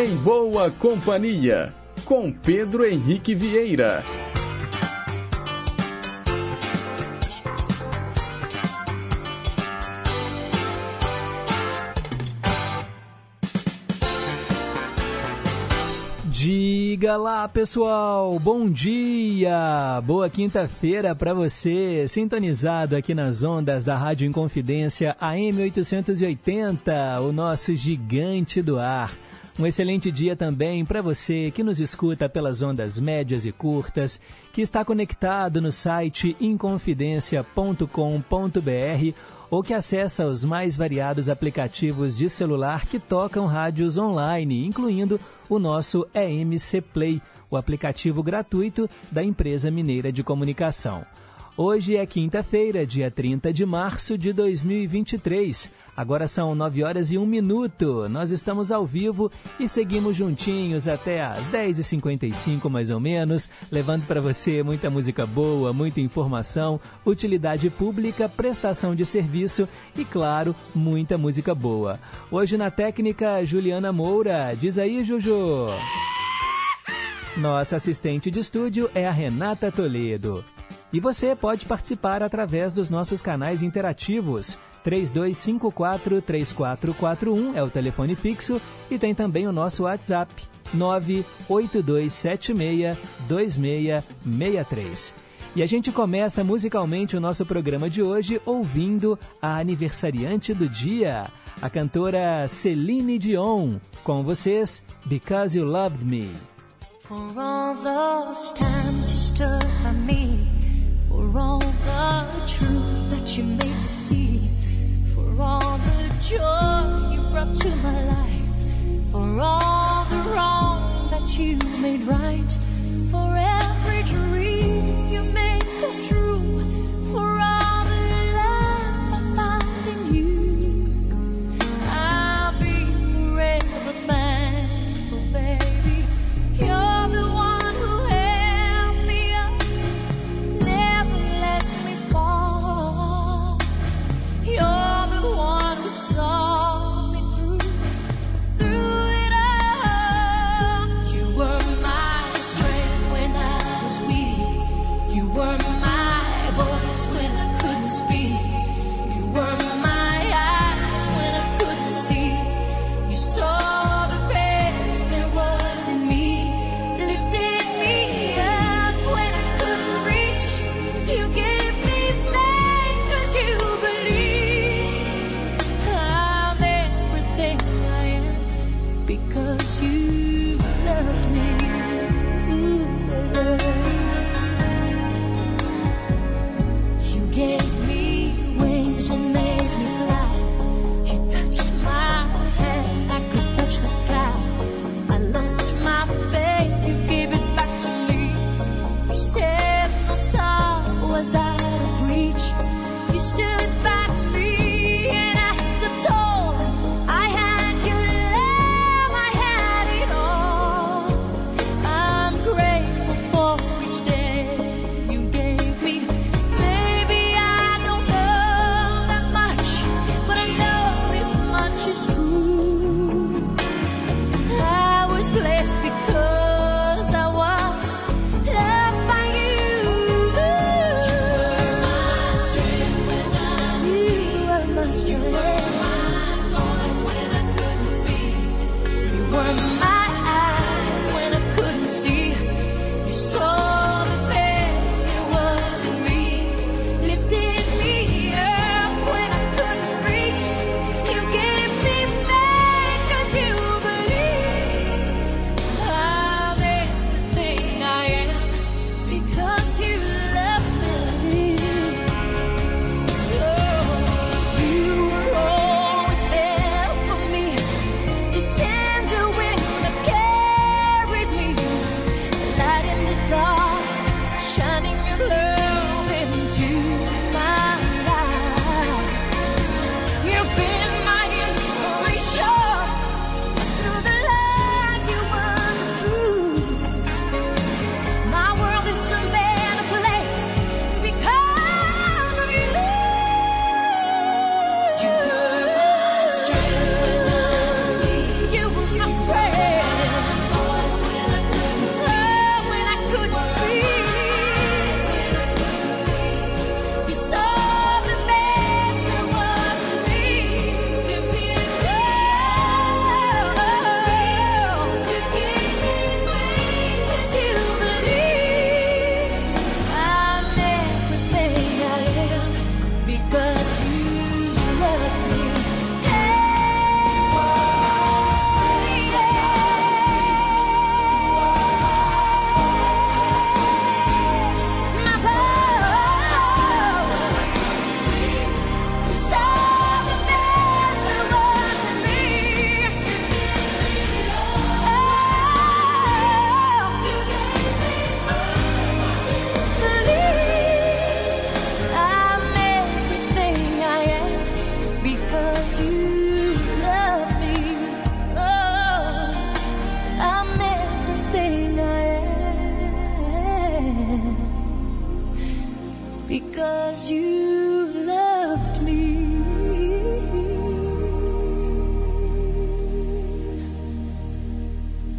Em Boa Companhia, com Pedro Henrique Vieira. Diga lá, pessoal. Bom dia. Boa quinta-feira para você, sintonizado aqui nas ondas da Rádio Inconfidência AM 880, o nosso gigante do ar. Um excelente dia também para você que nos escuta pelas ondas médias e curtas, que está conectado no site inconfidencia.com.br ou que acessa os mais variados aplicativos de celular que tocam rádios online, incluindo o nosso EMC Play, o aplicativo gratuito da empresa mineira de comunicação. Hoje é quinta-feira, dia 30 de março de 2023. Agora são 9 horas e 1 minuto. Nós estamos ao vivo e seguimos juntinhos até às 10h55 mais ou menos, levando para você muita música boa, muita informação, utilidade pública, prestação de serviço e, claro, muita música boa. Hoje na técnica, Juliana Moura. Diz aí, Juju. Nossa assistente de estúdio é a Renata Toledo. E você pode participar através dos nossos canais interativos. 3254-3441 é o telefone fixo e tem também o nosso WhatsApp 982762663. E a gente começa musicalmente o nosso programa de hoje ouvindo a aniversariante do dia, a cantora Celine Dion. Com vocês, Because You Loved Me. For all those times you stood by me, for all the truth that you made for all the joy you brought to my life, for all the wrong that you made right, for every dream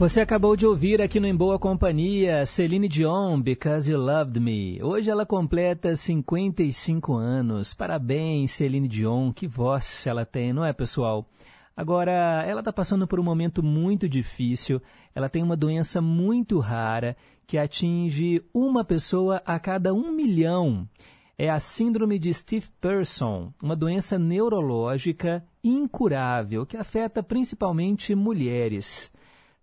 Você acabou de ouvir aqui no Em Boa Companhia Celine Dion, Because You Loved Me. Hoje ela completa 55 anos. Parabéns, Celine Dion. Que voz ela tem, não é, pessoal? Agora, ela está passando por um momento muito difícil. Ela tem uma doença muito rara que atinge uma pessoa a cada um milhão. É a Síndrome de Steve Person, uma doença neurológica incurável que afeta principalmente mulheres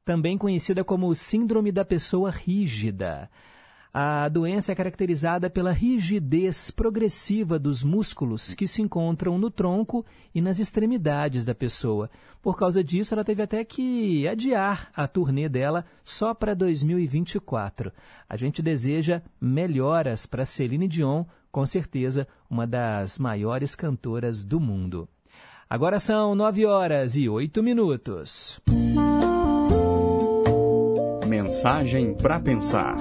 também conhecida como Síndrome da Pessoa Rígida. A doença é caracterizada pela rigidez progressiva dos músculos que se encontram no tronco e nas extremidades da pessoa. Por causa disso, ela teve até que adiar a turnê dela só para 2024. A gente deseja melhoras para Celine Dion, com certeza uma das maiores cantoras do mundo. Agora são nove horas e oito minutos. Mensagem para pensar.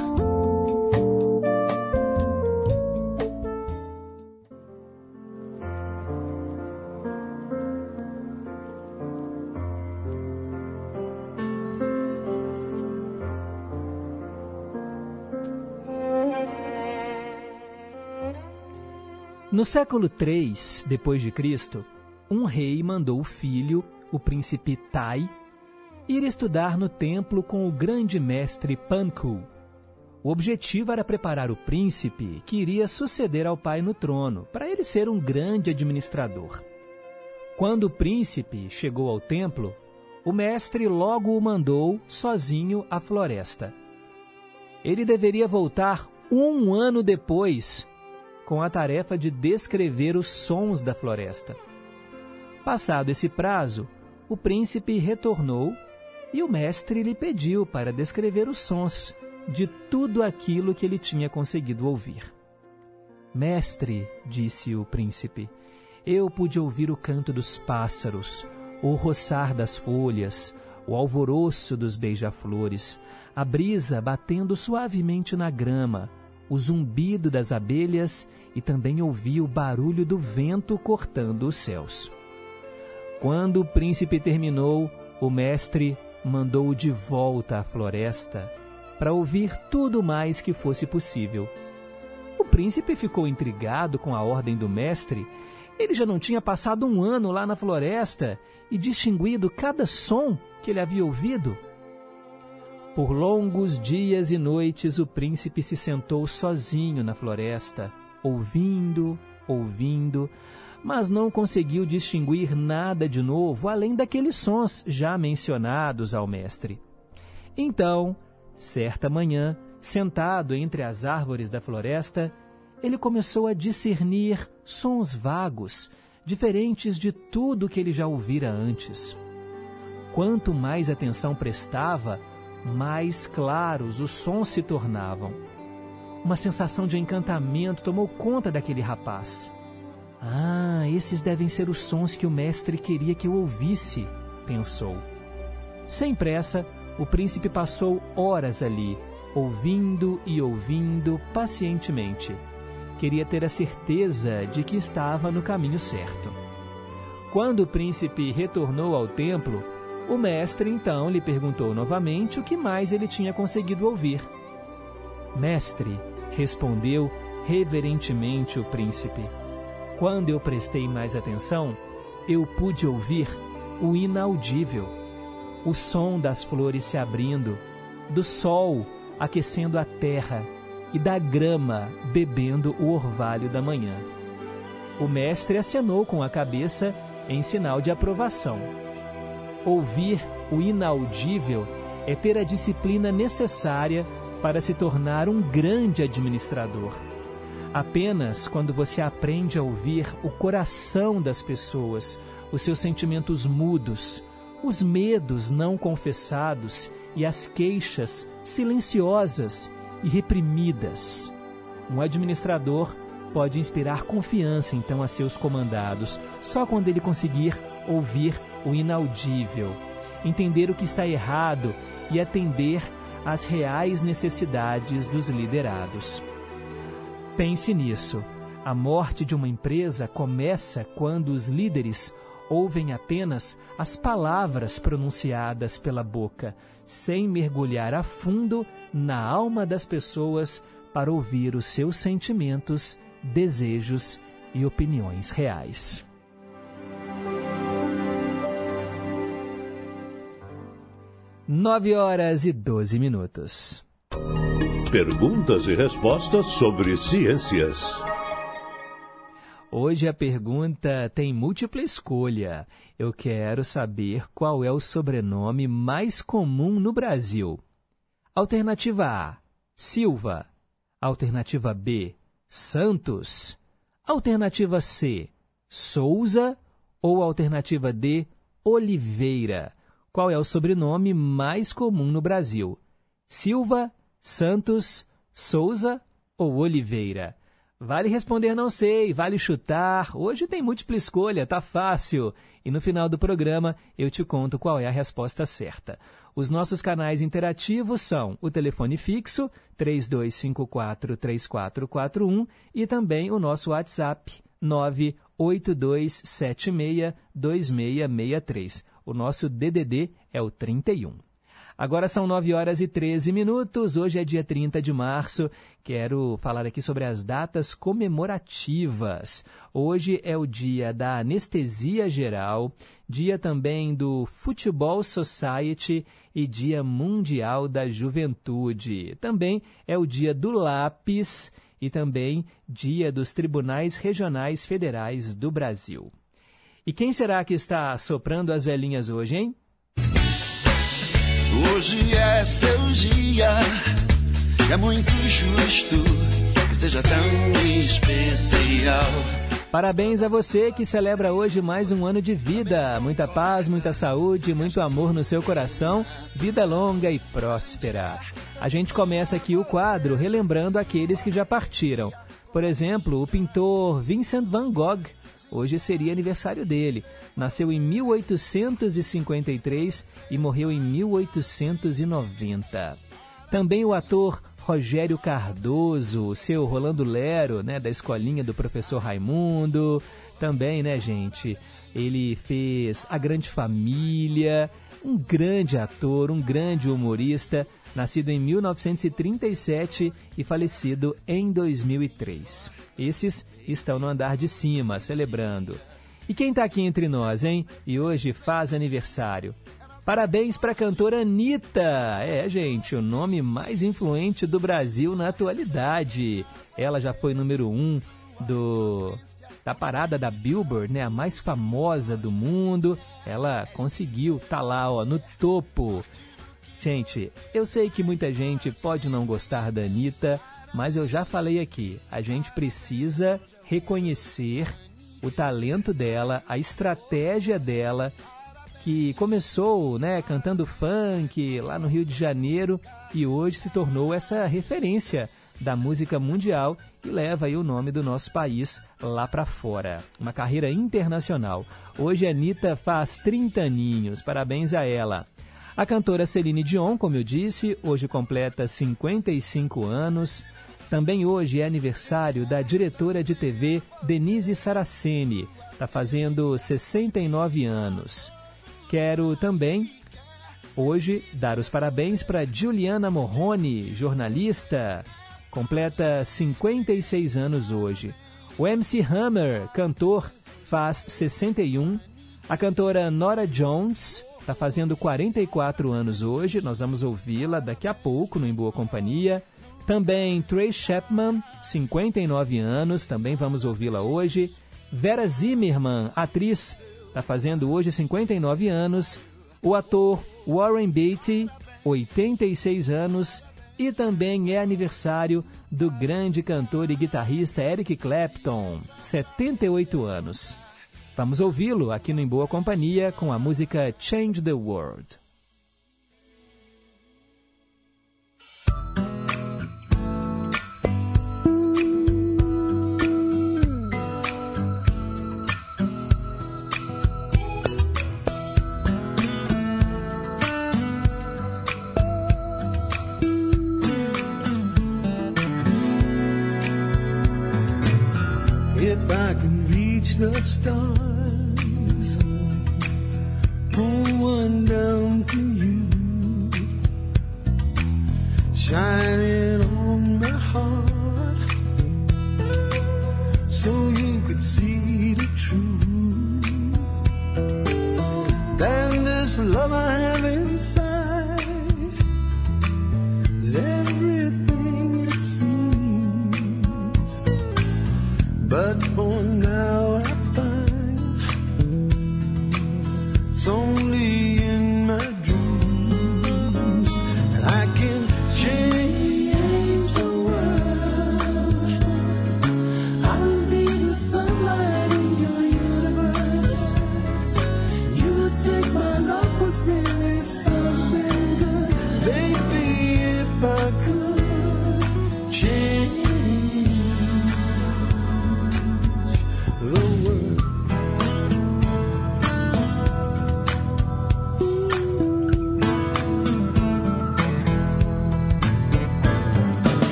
No século III depois de Cristo, um rei mandou o filho, o príncipe Tai, ir estudar no templo com o grande mestre Panku. O objetivo era preparar o príncipe que iria suceder ao pai no trono, para ele ser um grande administrador. Quando o príncipe chegou ao templo, o mestre logo o mandou sozinho à floresta. Ele deveria voltar um ano depois, com a tarefa de descrever os sons da floresta. Passado esse prazo, o príncipe retornou e o mestre lhe pediu para descrever os sons de tudo aquilo que ele tinha conseguido ouvir. Mestre, disse o príncipe, eu pude ouvir o canto dos pássaros, o roçar das folhas, o alvoroço dos beija-flores, a brisa batendo suavemente na grama, o zumbido das abelhas e também ouvi o barulho do vento cortando os céus. Quando o príncipe terminou, o mestre mandou-o de volta à floresta para ouvir tudo mais que fosse possível. O príncipe ficou intrigado com a ordem do mestre. Ele já não tinha passado um ano lá na floresta e distinguido cada som que ele havia ouvido. Por longos dias e noites o príncipe se sentou sozinho na floresta, ouvindo, ouvindo, mas não conseguiu distinguir nada de novo além daqueles sons já mencionados ao mestre. Então, certa manhã, sentado entre as árvores da floresta, ele começou a discernir sons vagos, diferentes de tudo que ele já ouvira antes. Quanto mais atenção prestava, mais claros os sons se tornavam. Uma sensação de encantamento tomou conta daquele rapaz. Ah, esses devem ser os sons que o mestre queria que eu ouvisse, pensou. Sem pressa, o príncipe passou horas ali, ouvindo e ouvindo pacientemente. Queria ter a certeza de que estava no caminho certo. Quando o príncipe retornou ao templo, o mestre então lhe perguntou novamente o que mais ele tinha conseguido ouvir. Mestre, respondeu reverentemente o príncipe, quando eu prestei mais atenção, eu pude ouvir o inaudível, o som das flores se abrindo, do sol aquecendo a terra e da grama bebendo o orvalho da manhã. O mestre acenou com a cabeça em sinal de aprovação. Ouvir o inaudível é ter a disciplina necessária para se tornar um grande administrador. Apenas quando você aprende a ouvir o coração das pessoas, os seus sentimentos mudos, os medos não confessados e as queixas silenciosas e reprimidas. Um administrador pode inspirar confiança então a seus comandados só quando ele conseguir ouvir o inaudível, entender o que está errado e atender às reais necessidades dos liderados. Pense nisso. A morte de uma empresa começa quando os líderes ouvem apenas as palavras pronunciadas pela boca, sem mergulhar a fundo na alma das pessoas para ouvir os seus sentimentos, desejos e opiniões reais. Nove horas e doze minutos. Perguntas e respostas sobre ciências. Hoje a pergunta tem múltipla escolha. Eu quero saber qual é o sobrenome mais comum no Brasil. Alternativa A: Silva. Alternativa B: Santos. Alternativa C: Souza. Ou alternativa D: Oliveira. Qual é o sobrenome mais comum no Brasil? Silva, Santos, Souza ou Oliveira? Vale responder não sei, vale chutar. Hoje tem múltipla escolha, tá fácil. E no final do programa eu te conto qual é a resposta certa. Os nossos canais interativos são o telefone fixo 32543441 e também o nosso WhatsApp 982762663. O nosso DDD é o 31. Agora são 9 horas e 13 minutos. Hoje é dia 30 de março. Quero falar aqui sobre as datas comemorativas. Hoje é o dia da anestesia geral, dia também do Futebol Society e Dia Mundial da Juventude. Também é o dia do lápis e também dia dos Tribunais Regionais Federais do Brasil. E quem será que está soprando as velhinhas hoje, hein? Hoje é seu dia, é muito justo que seja tão especial. Parabéns a você que celebra hoje mais um ano de vida. Muita paz, muita saúde, muito amor no seu coração, vida longa e próspera. A gente começa aqui o quadro relembrando aqueles que já partiram. Por exemplo, o pintor Vincent van Gogh. Hoje seria aniversário dele. Nasceu em 1853 e morreu em 1890. Também o ator Rogério Cardoso, seu Rolando Lero, né, da escolinha do professor Raimundo. Também, né, gente? Ele fez A Grande Família, um grande ator, um grande humorista, nascido em 1937 e falecido em 2003. Esses estão no andar de cima, celebrando. E quem está aqui entre nós, hein? E hoje faz aniversário. Parabéns para a cantora Anitta! É, gente, o nome mais influente do Brasil na atualidade. Ela já foi número um do da parada da Billboard, né, a mais famosa do mundo. Ela conseguiu tá lá, ó, no topo. Gente, eu sei que muita gente pode não gostar da Anitta, mas eu já falei aqui, a gente precisa reconhecer o talento dela, a estratégia dela, que começou né, cantando funk lá no Rio de Janeiro e hoje se tornou essa referência da música mundial e leva aí o nome do nosso país lá para fora. Uma carreira internacional. Hoje a Anitta faz 30 aninhos, parabéns a ela. A cantora Celine Dion, como eu disse, hoje completa 55 anos. Também hoje é aniversário da diretora de TV Denise Saraceni, está fazendo 69 anos. Quero também hoje dar os parabéns para Juliana Morrone, jornalista, completa 56 anos hoje. O MC Hammer, cantor, faz 61. A cantora Nora Jones está fazendo 44 anos hoje. Nós vamos ouvi-la daqui a pouco no Em Boa Companhia. Também Trey Chapman, 59 anos, também vamos ouvi-la hoje. Vera Zimmerman, atriz, está fazendo hoje 59 anos. O ator Warren Beatty, 86 anos. E também é aniversário do grande cantor e guitarrista Eric Clapton, 78 anos. Vamos ouvi-lo aqui no Em Boa Companhia com a música Change the World. The stars, pull one down for you, shining on my heart, so you could see the truth. Then this love I have inside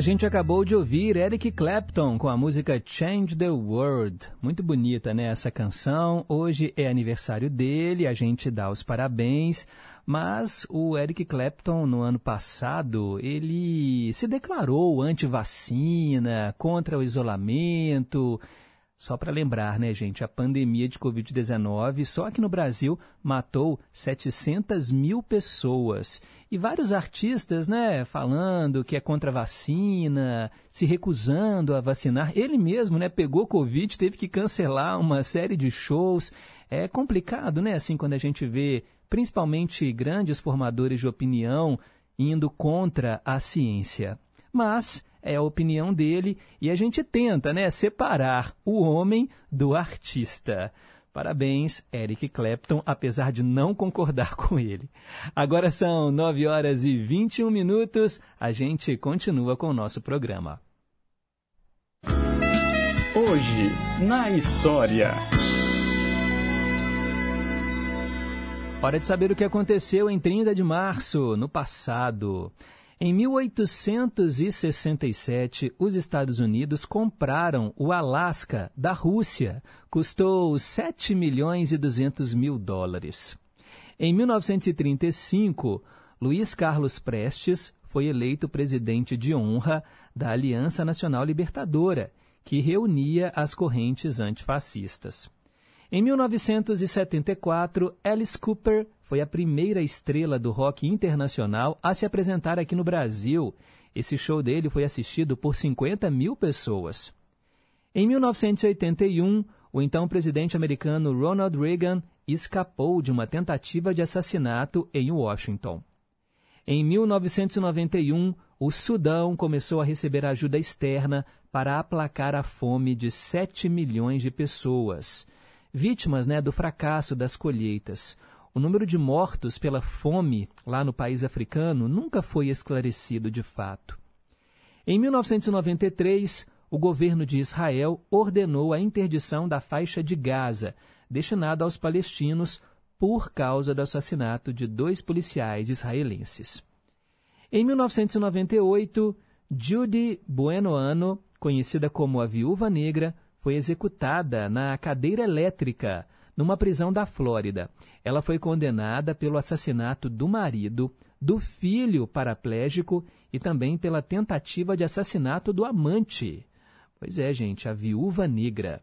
A gente acabou de ouvir Eric Clapton com a música Change the World. Muito bonita, né, essa canção. Hoje é aniversário dele, a gente dá os parabéns. Mas o Eric Clapton, no ano passado, ele se declarou anti-vacina, contra o isolamento. Só para lembrar, né, gente, a pandemia de Covid-19 só aqui no Brasil matou 700 mil pessoas. E vários artistas, né, falando que é contra a vacina, se recusando a vacinar. Ele mesmo, né, pegou Covid, teve que cancelar uma série de shows. É complicado, né, assim, quando a gente vê principalmente grandes formadores de opinião indo contra a ciência. Mas é a opinião dele e a gente tenta, né, separar o homem do artista. Parabéns, Eric Clapton, apesar de não concordar com ele. Agora são 9 horas e 21 minutos. A gente continua com o nosso programa. Hoje, na história. Hora de saber o que aconteceu em 30 de março, no passado. Em 1867, os Estados Unidos compraram o Alasca da Rússia. Custou 7 milhões e 200 mil dólares. Em 1935, Luiz Carlos Prestes foi eleito presidente de honra da Aliança Nacional Libertadora, que reunia as correntes antifascistas. Em 1974, Alice Cooper foi a primeira estrela do rock internacional a se apresentar aqui no Brasil. Esse show dele foi assistido por 50 mil pessoas. Em 1981, o então presidente americano Ronald Reagan escapou de uma tentativa de assassinato em Washington. Em 1991, o Sudão começou a receber ajuda externa para aplacar a fome de 7 milhões de pessoas, vítimas né, do fracasso das colheitas. O número de mortos pela fome lá no país africano nunca foi esclarecido de fato. Em 1993, o governo de Israel ordenou a interdição da faixa de Gaza, destinada aos palestinos, por causa do assassinato de dois policiais israelenses. Em 1998, Judy Buenoano, conhecida como a Viúva Negra, foi executada na cadeira elétrica, numa prisão da Flórida. Ela foi condenada pelo assassinato do marido, do filho paraplégico e também pela tentativa de assassinato do amante. Pois é, gente, a viúva negra.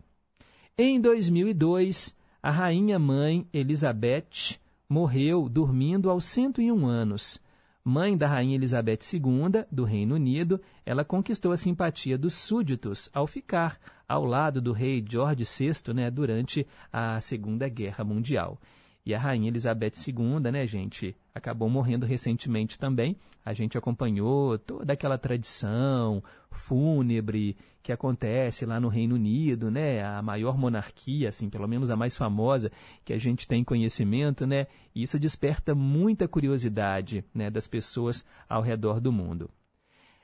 Em 2002, a rainha mãe Elizabeth morreu dormindo aos 101 anos. Mãe da rainha Elizabeth II, do Reino Unido, ela conquistou a simpatia dos súditos ao ficar ao lado do rei George VI né, durante a Segunda Guerra Mundial. E a rainha Elizabeth II, né, gente, acabou morrendo recentemente também. A gente acompanhou toda aquela tradição fúnebre que acontece lá no Reino Unido, né? A maior monarquia, assim, pelo menos a mais famosa que a gente tem conhecimento, né? E isso desperta muita curiosidade, né, das pessoas ao redor do mundo.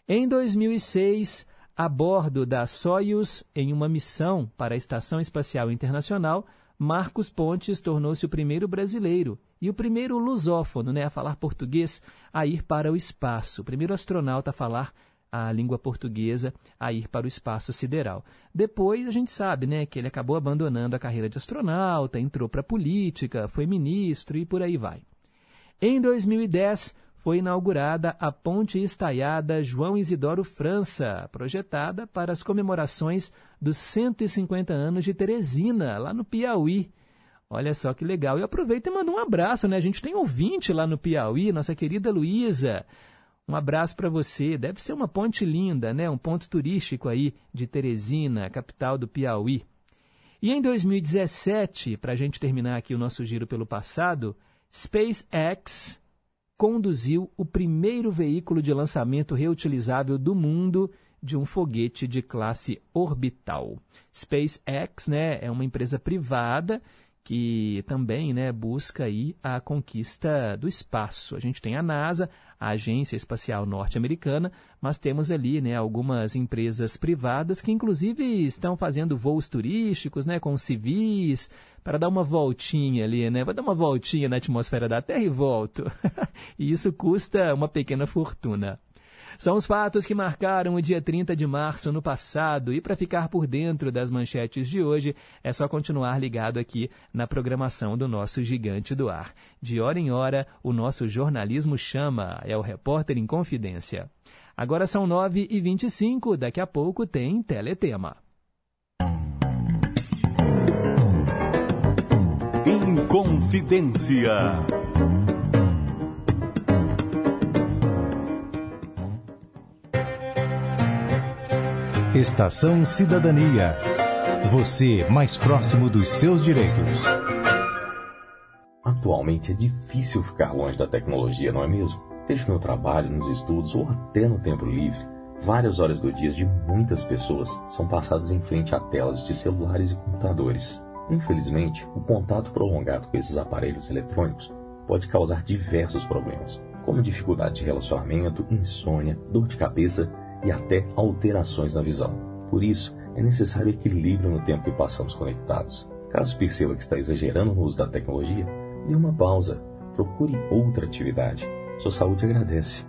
Em 2006, a bordo da Soyuz, em uma missão para a Estação Espacial Internacional, Marcos Pontes tornou-se o primeiro brasileiro e o primeiro lusófono né, a falar português a ir para o espaço, o primeiro astronauta a falar a língua portuguesa a ir para o espaço sideral. Depois a gente sabe né, que ele acabou abandonando a carreira de astronauta, entrou para a política, foi ministro e por aí vai. Em 2010, foi inaugurada a Ponte Estaiada João Isidoro França, projetada para as comemorações dos 150 anos de Teresina, lá no Piauí. Olha só que legal. E aproveita e manda um abraço, né? A gente tem ouvinte lá no Piauí, nossa querida Luísa. Um abraço para você. Deve ser uma ponte linda, né? Um ponto turístico aí de Teresina, capital do Piauí. E em 2017, para a gente terminar aqui o nosso giro pelo passado, SpaceX conduziu o primeiro veículo de lançamento reutilizável do mundo de um foguete de classe orbital. SpaceX né, é uma empresa privada que também né, busca aí a conquista do espaço. A gente tem a NASA, a Agência Espacial Norte-Americana, mas temos ali né, algumas empresas privadas que inclusive estão fazendo voos turísticos né, com civis para dar uma voltinha ali, né? Vou dar uma voltinha na atmosfera da Terra e volto. e isso custa uma pequena fortuna. São os fatos que marcaram o dia 30 de março no passado. E para ficar por dentro das manchetes de hoje, é só continuar ligado aqui na programação do nosso Gigante do Ar. De hora em hora, o nosso jornalismo chama. É o Repórter em Confidência. Agora são 9h25, daqui a pouco tem Teletema. Inconfidência. Estação Cidadania. Você mais próximo dos seus direitos. Atualmente é difícil ficar longe da tecnologia, não é mesmo? Seja no trabalho, nos estudos ou até no tempo livre. Várias horas do dia de muitas pessoas são passadas em frente a telas de celulares e computadores. Infelizmente, o contato prolongado com esses aparelhos eletrônicos pode causar diversos problemas, como dificuldade de relacionamento, insônia, dor de cabeça e até alterações na visão. Por isso, é necessário equilíbrio no tempo que passamos conectados. Caso perceba que está exagerando no uso da tecnologia, dê uma pausa, procure outra atividade. Sua saúde agradece.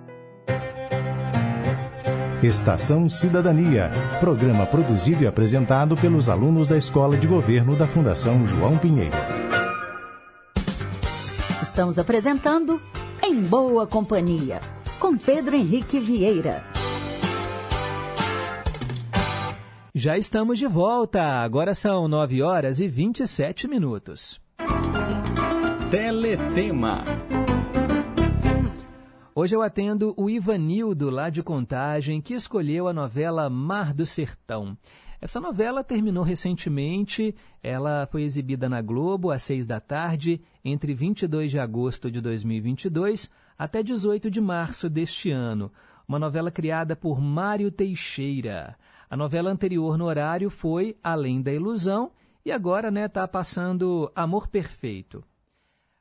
Estação Cidadania, programa produzido e apresentado pelos alunos da Escola de Governo da Fundação João Pinheiro. Estamos apresentando em boa companhia, com Pedro Henrique Vieira. Já estamos de volta. Agora são 9 horas e 27 minutos. Teletema. Hoje eu atendo o Ivanildo, lá de Contagem, que escolheu a novela Mar do Sertão. Essa novela terminou recentemente, ela foi exibida na Globo às seis da tarde, entre 22 de agosto de 2022 até 18 de março deste ano. Uma novela criada por Mário Teixeira. A novela anterior no horário foi Além da Ilusão e agora está né, tá passando Amor Perfeito.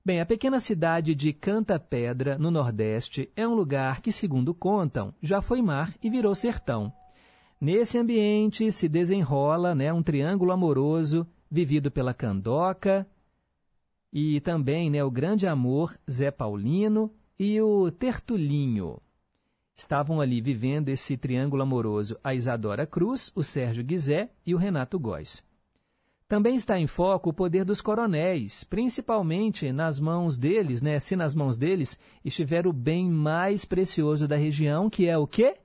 Bem, a pequena cidade de Canta Pedra, no Nordeste, é um lugar que, segundo contam, já foi mar e virou sertão. Nesse ambiente se desenrola né, um triângulo amoroso vivido pela Candoca e também né, o grande amor Zé Paulino e o Tertulinho. Estavam ali vivendo esse triângulo amoroso a Isadora Cruz, o Sérgio Guizé e o Renato Góes. Também está em foco o poder dos coronéis, principalmente nas mãos deles, né? Se nas mãos deles estiver o bem mais precioso da região, que é o quê?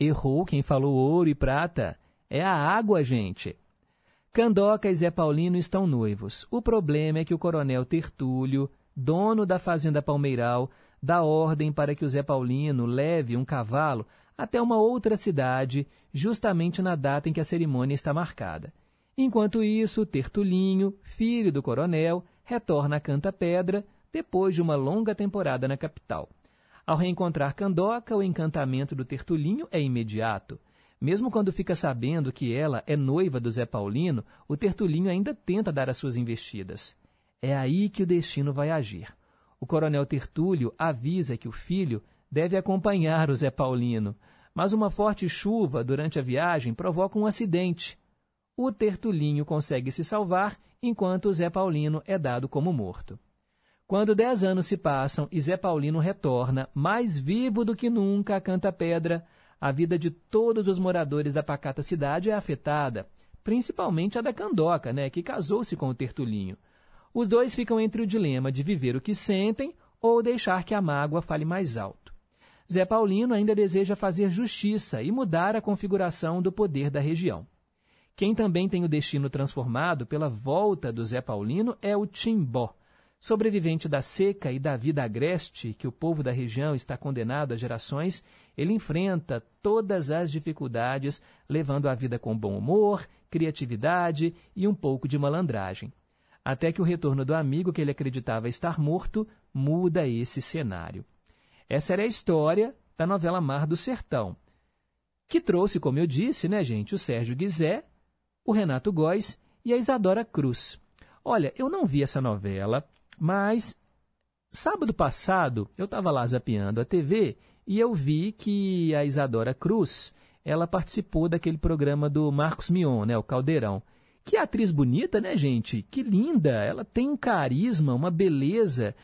Errou quem falou ouro e prata. É a água, gente. Candoca e Zé Paulino estão noivos. O problema é que o coronel Tertúlio, dono da fazenda Palmeiral, dá ordem para que o Zé Paulino leve um cavalo até uma outra cidade, justamente na data em que a cerimônia está marcada. Enquanto isso, Tertulinho, filho do coronel, retorna a Canta Pedra depois de uma longa temporada na capital. Ao reencontrar Candoca, o encantamento do Tertulinho é imediato. Mesmo quando fica sabendo que ela é noiva do Zé Paulino, o Tertulinho ainda tenta dar as suas investidas. É aí que o destino vai agir. O coronel Tertúlio avisa que o filho deve acompanhar o Zé Paulino, mas uma forte chuva durante a viagem provoca um acidente o Tertulinho consegue se salvar, enquanto Zé Paulino é dado como morto. Quando dez anos se passam e Zé Paulino retorna, mais vivo do que nunca a Canta Pedra, a vida de todos os moradores da pacata cidade é afetada, principalmente a da Candoca, né, que casou-se com o Tertulinho. Os dois ficam entre o dilema de viver o que sentem ou deixar que a mágoa fale mais alto. Zé Paulino ainda deseja fazer justiça e mudar a configuração do poder da região. Quem também tem o destino transformado pela volta do Zé Paulino é o Timbó, sobrevivente da seca e da vida agreste que o povo da região está condenado a gerações, ele enfrenta todas as dificuldades, levando a vida com bom humor, criatividade e um pouco de malandragem. Até que o retorno do amigo que ele acreditava estar morto muda esse cenário. Essa era a história da novela Mar do Sertão, que trouxe, como eu disse, né, gente, o Sérgio Guizé o Renato Góes e a Isadora Cruz. Olha, eu não vi essa novela, mas sábado passado eu estava lá zapeando a TV e eu vi que a Isadora Cruz ela participou daquele programa do Marcos Mion, né, o Caldeirão. Que atriz bonita, né, gente? Que linda! Ela tem um carisma, uma beleza.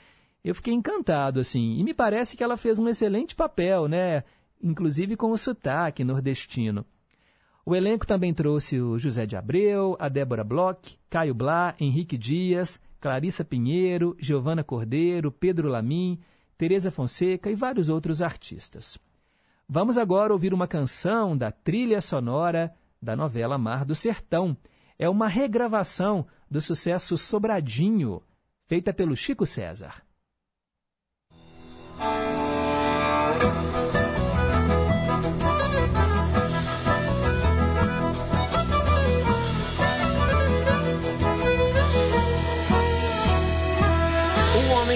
Eu fiquei encantado, assim. E me parece que ela fez um excelente papel, né? Inclusive com o sotaque nordestino. O elenco também trouxe o José de Abreu, a Débora Bloch, Caio Blá, Henrique Dias, Clarissa Pinheiro, Giovana Cordeiro, Pedro Lamin, Teresa Fonseca e vários outros artistas. Vamos agora ouvir uma canção da trilha sonora da novela Mar do Sertão. É uma regravação do sucesso Sobradinho, feita pelo Chico César.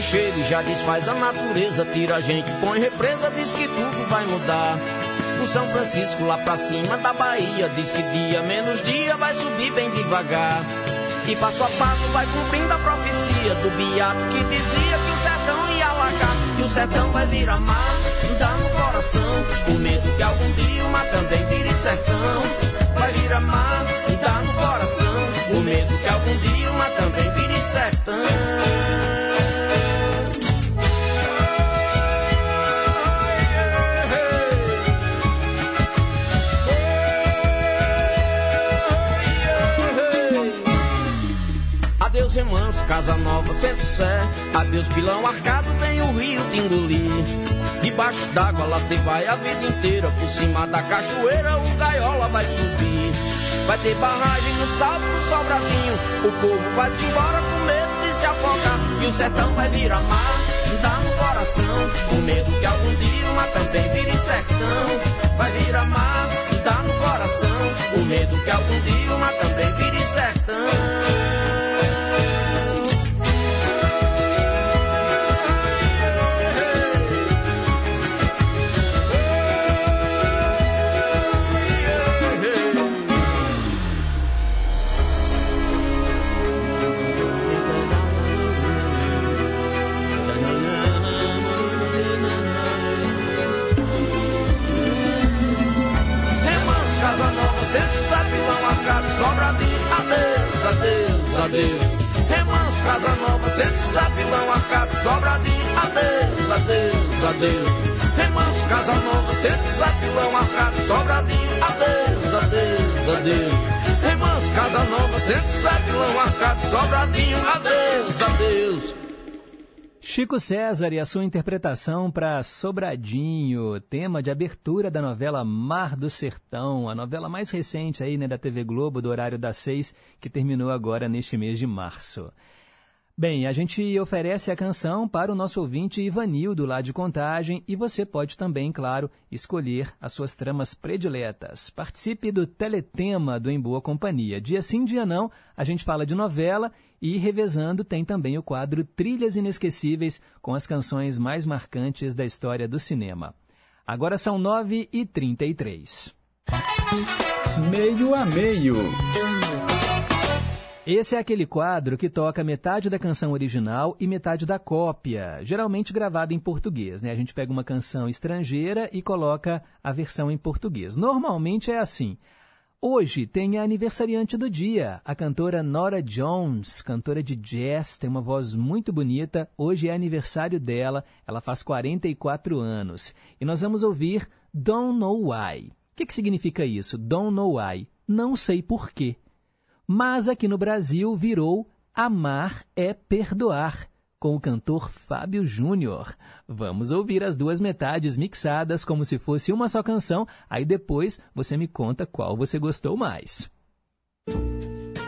Chega e já desfaz a natureza, tira a gente, põe represa, diz que tudo vai mudar. O São Francisco lá pra cima da Bahia, diz que dia menos dia vai subir bem devagar. E passo a passo vai cumprindo a profecia do biato que dizia que o sertão ia alagar. E o sertão vai virar mar, dá no coração, com medo que algum dia uma também vire sertão. Vai virar mar, dá no coração, com medo que algum dia uma também vire sertão. Casa nova, centro sé. Adeus, pilão arcado, vem o rio te engolir. Debaixo d'água lá cê vai a vida inteira. Por cima da cachoeira o gaiola vai subir. Vai ter barragem no salto, no sobradinho. O povo vai se embora com medo de se afogar. E o sertão vai virar mar, dá no coração. O medo que algum dia mas também vire sertão. Vai virar mar, dá no coração. O medo que algum dia Casa Nova, Centro Sapilão, Arcado, Sobradinho, adeus, adeus, adeus. Remanso, Casa Nova, Centro Sapilão, Arcado, Sobradinho, adeus, adeus, adeus. Remanso, Casa Nova, Centro Sapilão, Arcado, Sobradinho, adeus, adeus. Chico César e a sua interpretação para Sobradinho, tema de abertura da novela Mar do Sertão, a novela mais recente aí, né, da TV Globo, do horário das seis, que terminou agora neste mês de março. Bem, a gente oferece a canção para o nosso ouvinte Ivanildo lá de Contagem e você pode também, claro, escolher as suas tramas prediletas. Participe do Teletema do Em Boa Companhia. Dia sim, dia não, a gente fala de novela e revezando tem também o quadro Trilhas Inesquecíveis com as canções mais marcantes da história do cinema. Agora são 9 e 33 Meio a meio. Esse é aquele quadro que toca metade da canção original e metade da cópia, geralmente gravada em português. Né? A gente pega uma canção estrangeira e coloca a versão em português. Normalmente é assim. Hoje tem a aniversariante do dia, a cantora Nora Jones, cantora de jazz, tem uma voz muito bonita. Hoje é aniversário dela, ela faz 44 anos. E nós vamos ouvir Don't Know Why. O que, que significa isso? Don't Know Why. Não sei porquê mas aqui no Brasil virou Amar é Perdoar, com o cantor Fábio Júnior. Vamos ouvir as duas metades mixadas como se fosse uma só canção, aí depois você me conta qual você gostou mais. don't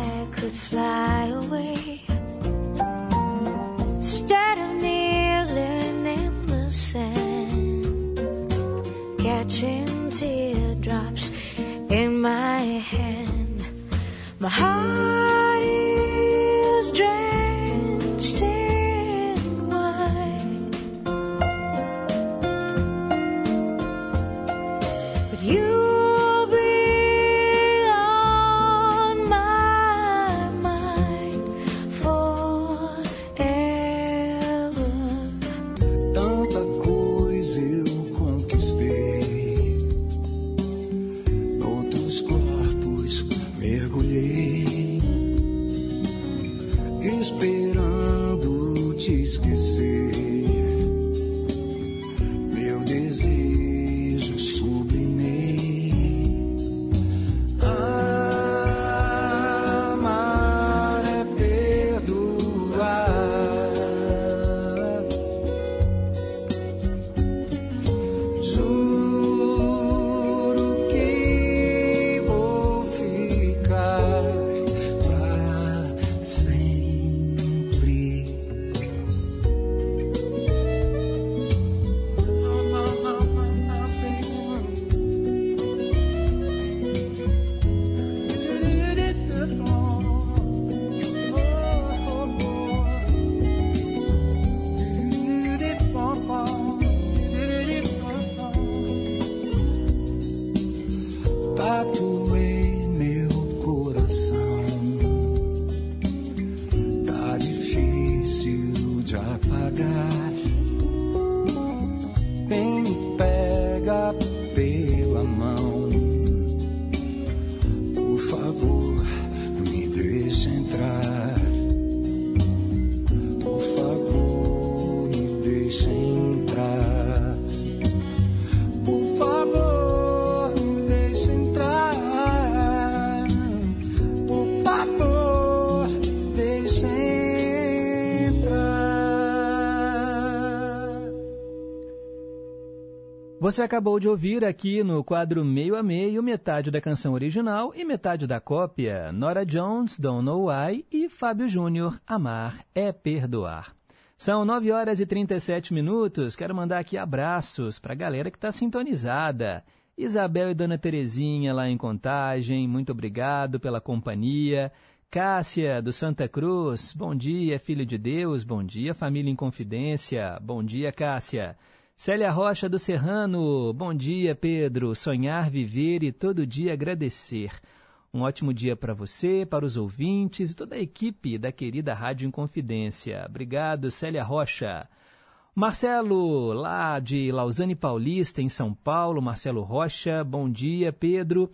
fly away instead of kneeling in the sand, catching teardrops in my hand. My heart Por Você acabou de ouvir aqui no quadro Meio a Meio metade da canção original e metade da cópia Nora Jones, Don't Know Why e Fábio Júnior, Amar é Perdoar. São 9 horas e 37 minutos. Quero mandar aqui abraços para a galera que está sintonizada. Isabel e Dona Terezinha lá em Contagem, muito obrigado pela companhia. Cássia, do Santa Cruz, bom dia, filho de Deus, bom dia, família em confidência, bom dia, Cássia. Célia Rocha do Serrano, bom dia, Pedro. Sonhar, viver e todo dia agradecer. Um ótimo dia para você, para os ouvintes e toda a equipe da querida Rádio Inconfidência. Obrigado, Célia Rocha. Marcelo, lá de Lausanne Paulista, em São Paulo, Marcelo Rocha, bom dia, Pedro.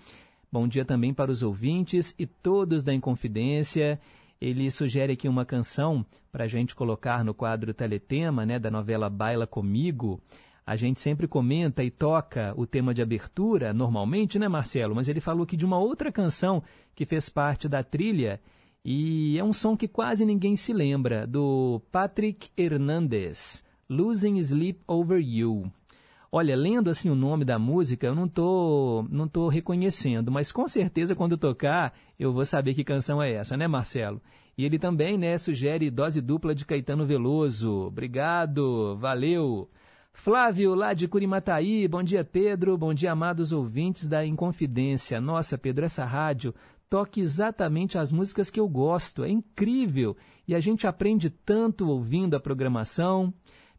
Bom dia também para os ouvintes e todos da Inconfidência. Ele sugere aqui uma canção para a gente colocar no quadro Teletema, né, da novela Baila Comigo. A gente sempre comenta e toca o tema de abertura, normalmente, né, Marcelo? Mas ele falou aqui de uma outra canção que fez parte da trilha e é um som que quase ninguém se lembra, do Patrick Hernandez, Losing Sleep Over You. Olha, lendo assim o nome da música, eu não tô, não tô reconhecendo, mas com certeza quando tocar, eu vou saber que canção é essa, né, Marcelo? E ele também, né, sugere dose dupla de Caetano Veloso. Obrigado, valeu. Flávio, lá de Curimataí, bom dia, Pedro, bom dia, amados ouvintes da Inconfidência. Nossa, Pedro, essa rádio toca exatamente as músicas que eu gosto, é incrível. E a gente aprende tanto ouvindo a programação.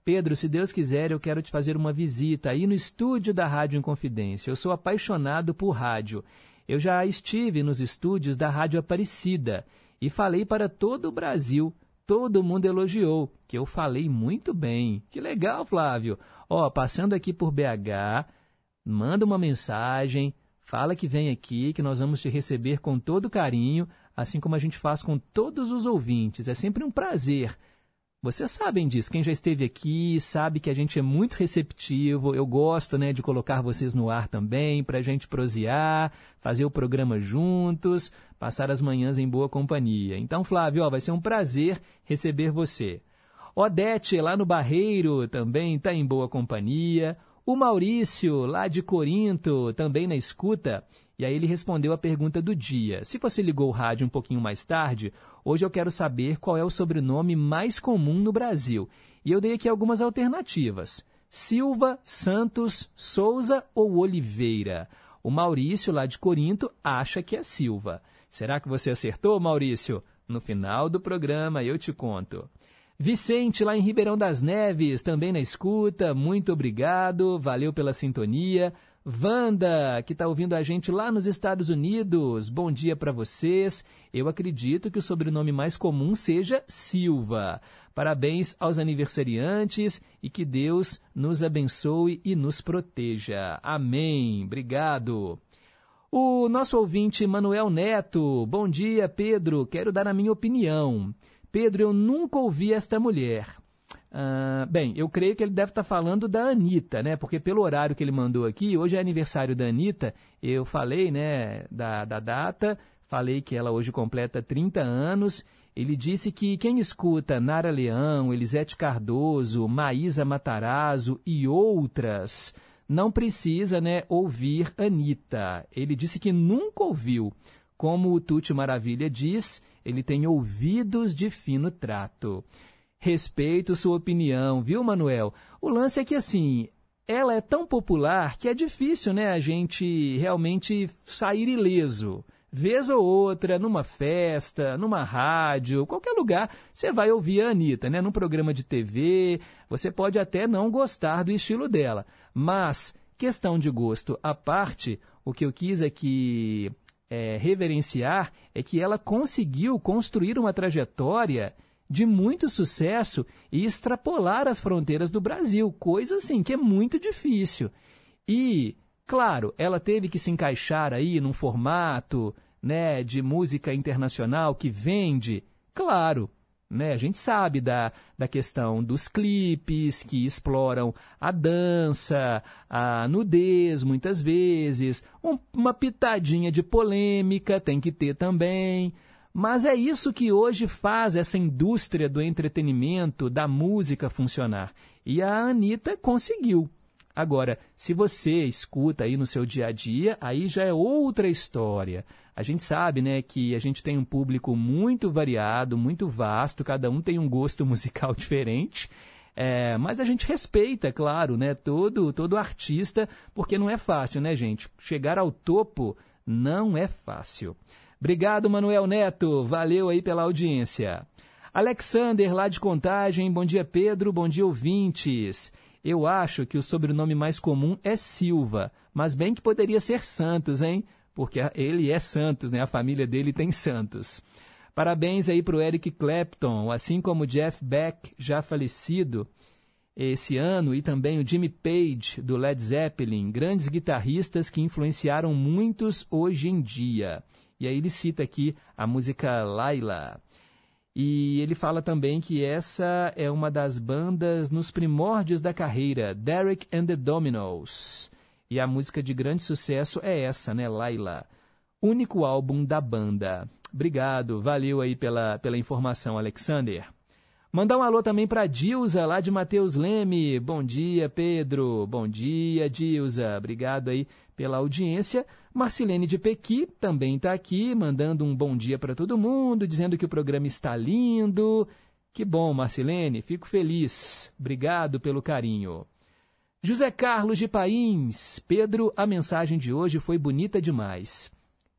Pedro, se Deus quiser, eu quero te fazer uma visita aí no estúdio da Rádio Inconfidência. Eu sou apaixonado por rádio. Eu já estive nos estúdios da Rádio Aparecida e falei para todo o Brasil. Todo mundo elogiou, que eu falei muito bem. Que legal, Flávio. Ó, passando aqui por BH, manda uma mensagem, fala que vem aqui, que nós vamos te receber com todo carinho, assim como a gente faz com todos os ouvintes. É sempre um prazer vocês sabem disso, quem já esteve aqui sabe que a gente é muito receptivo. Eu gosto né, de colocar vocês no ar também, para a gente prosear, fazer o programa juntos, passar as manhãs em boa companhia. Então, Flávio, ó, vai ser um prazer receber você. Odete, lá no Barreiro, também está em boa companhia. O Maurício, lá de Corinto, também na escuta. E aí ele respondeu a pergunta do dia. Se você ligou o rádio um pouquinho mais tarde, hoje eu quero saber qual é o sobrenome mais comum no Brasil. E eu dei aqui algumas alternativas. Silva, Santos, Souza ou Oliveira? O Maurício, lá de Corinto, acha que é Silva. Será que você acertou, Maurício? No final do programa eu te conto. Vicente, lá em Ribeirão das Neves, também na escuta, muito obrigado, valeu pela sintonia. Wanda, que está ouvindo a gente lá nos Estados Unidos, bom dia para vocês. Eu acredito que o sobrenome mais comum seja Silva. Parabéns aos aniversariantes e que Deus nos abençoe e nos proteja. Amém. Obrigado. O nosso ouvinte Manuel Neto, bom dia, Pedro. Quero dar a minha opinião. Pedro, eu nunca ouvi esta mulher. Uh, bem, eu creio que ele deve estar tá falando da Anitta, né? Porque pelo horário que ele mandou aqui, hoje é aniversário da Anitta, eu falei, né, da, da data, falei que ela hoje completa 30 anos. Ele disse que quem escuta Nara Leão, Elisete Cardoso, Maísa Matarazzo e outras não precisa, né, ouvir Anitta. Ele disse que nunca ouviu. Como o Tuti Maravilha diz, ele tem ouvidos de fino trato. Respeito sua opinião, viu, Manuel? O lance é que, assim, ela é tão popular que é difícil, né, a gente realmente sair ileso. Vez ou outra, numa festa, numa rádio, qualquer lugar, você vai ouvir a Anitta, né? Num programa de TV, você pode até não gostar do estilo dela. Mas, questão de gosto à parte, o que eu quis que é, reverenciar é que ela conseguiu construir uma trajetória de muito sucesso e extrapolar as fronteiras do Brasil, coisa assim que é muito difícil. E Claro, ela teve que se encaixar aí num formato né, de música internacional que vende. Claro, né? A gente sabe da, da questão dos clipes que exploram a dança, a nudez, muitas vezes, um, uma pitadinha de polêmica tem que ter também. Mas é isso que hoje faz essa indústria do entretenimento, da música funcionar. E a Anitta conseguiu. Agora, se você escuta aí no seu dia a dia, aí já é outra história. A gente sabe, né, que a gente tem um público muito variado, muito vasto, cada um tem um gosto musical diferente. É, mas a gente respeita, claro, né, todo, todo artista, porque não é fácil, né, gente? Chegar ao topo não é fácil. Obrigado, Manuel Neto. Valeu aí pela audiência. Alexander, lá de Contagem. Bom dia, Pedro. Bom dia, ouvintes. Eu acho que o sobrenome mais comum é Silva, mas bem que poderia ser Santos, hein? Porque ele é Santos, né? A família dele tem Santos. Parabéns aí para o Eric Clapton, assim como Jeff Beck, já falecido esse ano, e também o Jimmy Page, do Led Zeppelin, grandes guitarristas que influenciaram muitos hoje em dia. E aí ele cita aqui a música Laila. E ele fala também que essa é uma das bandas nos primórdios da carreira, Derek and the Dominos. E a música de grande sucesso é essa, né, Laila? Único álbum da banda. Obrigado, valeu aí pela, pela informação, Alexander. Mandar um alô também para Dilza, lá de Mateus Leme. Bom dia, Pedro. Bom dia, Dilza. Obrigado aí pela audiência. Marcilene de Pequi também está aqui, mandando um bom dia para todo mundo, dizendo que o programa está lindo. Que bom, Marcilene, fico feliz. Obrigado pelo carinho. José Carlos de Pains, Pedro, a mensagem de hoje foi bonita demais.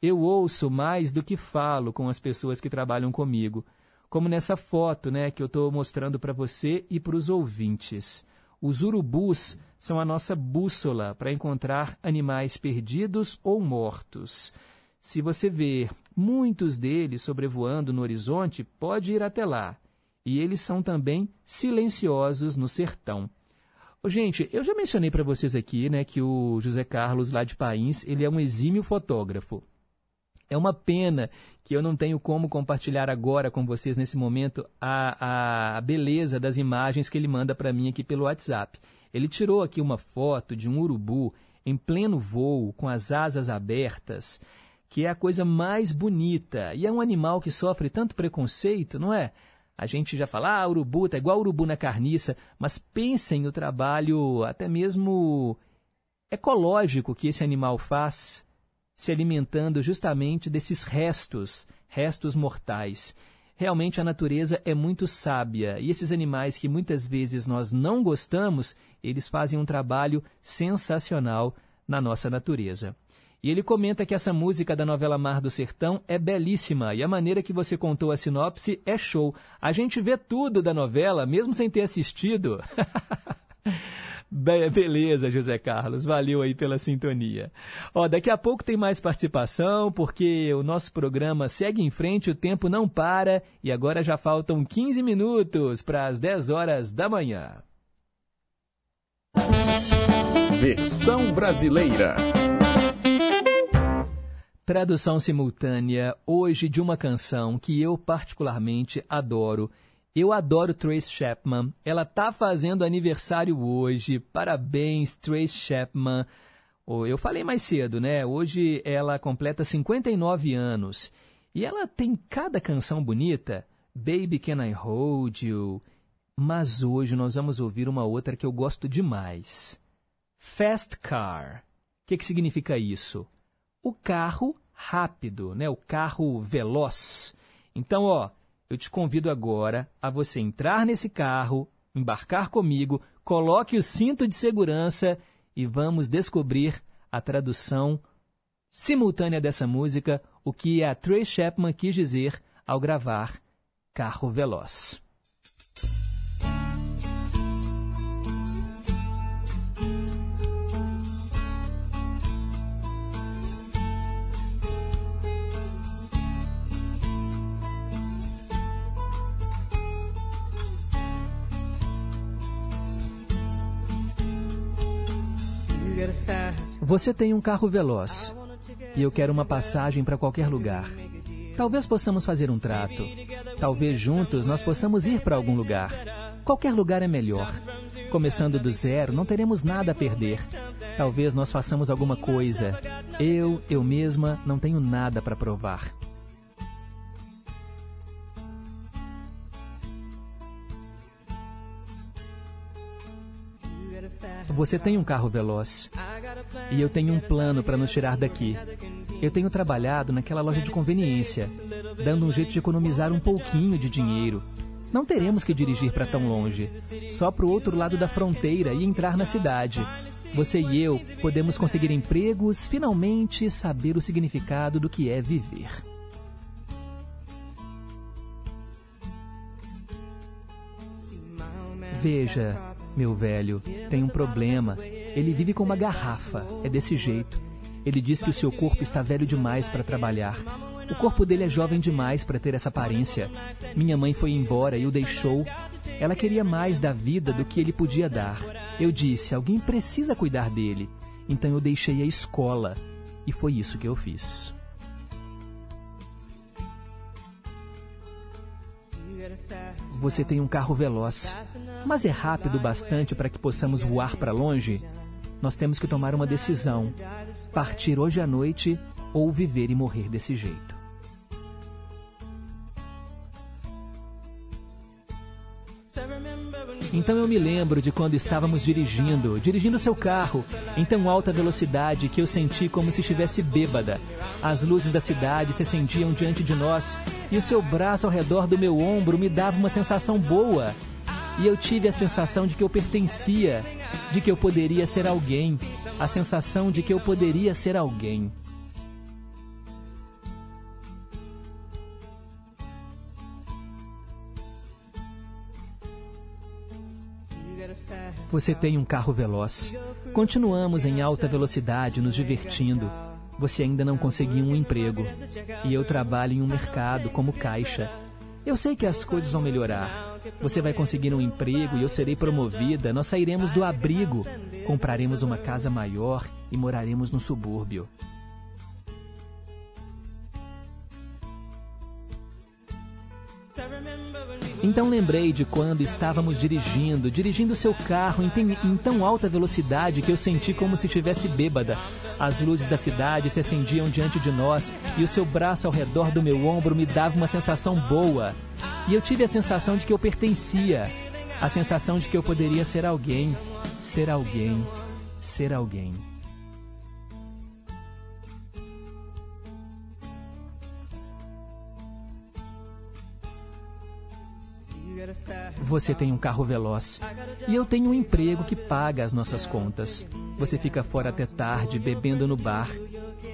Eu ouço mais do que falo com as pessoas que trabalham comigo, como nessa foto, né, que eu estou mostrando para você e para os ouvintes. Os urubus são a nossa bússola para encontrar animais perdidos ou mortos. Se você ver muitos deles sobrevoando no horizonte, pode ir até lá. E eles são também silenciosos no sertão. Gente, eu já mencionei para vocês aqui né, que o José Carlos, lá de País, ele é um exímio fotógrafo. É uma pena que eu não tenho como compartilhar agora com vocês nesse momento a, a beleza das imagens que ele manda para mim aqui pelo WhatsApp. Ele tirou aqui uma foto de um urubu em pleno voo, com as asas abertas, que é a coisa mais bonita. E é um animal que sofre tanto preconceito, não é? A gente já fala, ah, urubu, tá igual urubu na carniça, mas pensem no trabalho até mesmo ecológico que esse animal faz, se alimentando justamente desses restos, restos mortais. Realmente a natureza é muito sábia e esses animais que muitas vezes nós não gostamos, eles fazem um trabalho sensacional na nossa natureza. E ele comenta que essa música da novela Mar do Sertão é belíssima e a maneira que você contou a sinopse é show. A gente vê tudo da novela, mesmo sem ter assistido. Be beleza, José Carlos. Valeu aí pela sintonia. Ó, daqui a pouco tem mais participação, porque o nosso programa segue em frente, o tempo não para e agora já faltam 15 minutos para as 10 horas da manhã. Versão brasileira. Tradução simultânea hoje de uma canção que eu particularmente adoro eu adoro Trace Chapman. Ela tá fazendo aniversário hoje. Parabéns, Trace Chapman. Eu falei mais cedo, né? Hoje ela completa 59 anos. E ela tem cada canção bonita. Baby Can I Hold You? Mas hoje nós vamos ouvir uma outra que eu gosto demais. Fast Car. O que, que significa isso? O carro rápido, né? O carro veloz. Então, ó, eu te convido agora a você entrar nesse carro, embarcar comigo, coloque o cinto de segurança e vamos descobrir a tradução simultânea dessa música, o que a Trey Chapman quis dizer ao gravar Carro Veloz. Você tem um carro veloz e eu quero uma passagem para qualquer lugar. Talvez possamos fazer um trato. Talvez juntos nós possamos ir para algum lugar. Qualquer lugar é melhor. Começando do zero, não teremos nada a perder. Talvez nós façamos alguma coisa. Eu, eu mesma, não tenho nada para provar. Você tem um carro veloz. E eu tenho um plano para nos tirar daqui. Eu tenho trabalhado naquela loja de conveniência, dando um jeito de economizar um pouquinho de dinheiro. Não teremos que dirigir para tão longe, só para o outro lado da fronteira e entrar na cidade. Você e eu podemos conseguir empregos, finalmente saber o significado do que é viver. Veja, meu velho, tem um problema. Ele vive com uma garrafa. É desse jeito. Ele diz que o seu corpo está velho demais para trabalhar. O corpo dele é jovem demais para ter essa aparência. Minha mãe foi embora e o deixou. Ela queria mais da vida do que ele podia dar. Eu disse: alguém precisa cuidar dele. Então eu deixei a escola. E foi isso que eu fiz. Você tem um carro veloz, mas é rápido bastante para que possamos voar para longe? Nós temos que tomar uma decisão: partir hoje à noite ou viver e morrer desse jeito. Então eu me lembro de quando estávamos dirigindo, dirigindo seu carro, em tão alta velocidade que eu senti como se estivesse bêbada. As luzes da cidade se acendiam diante de nós e o seu braço ao redor do meu ombro me dava uma sensação boa. E eu tive a sensação de que eu pertencia, de que eu poderia ser alguém, a sensação de que eu poderia ser alguém. Você tem um carro veloz. Continuamos em alta velocidade, nos divertindo. Você ainda não conseguiu um emprego. E eu trabalho em um mercado como caixa. Eu sei que as coisas vão melhorar. Você vai conseguir um emprego e eu serei promovida. Nós sairemos do abrigo, compraremos uma casa maior e moraremos no subúrbio. Então lembrei de quando estávamos dirigindo, dirigindo seu carro em, em, tão alta velocidade que eu senti como se estivesse bêbada. As luzes da cidade se acendiam diante de nós e o seu braço ao redor do meu ombro me dava uma sensação boa. E eu tive a sensação de que eu pertencia, a sensação de que eu poderia ser alguém, ser alguém, ser alguém. Você tem um carro veloz. E eu tenho um emprego que paga as nossas contas. Você fica fora até tarde, bebendo no bar.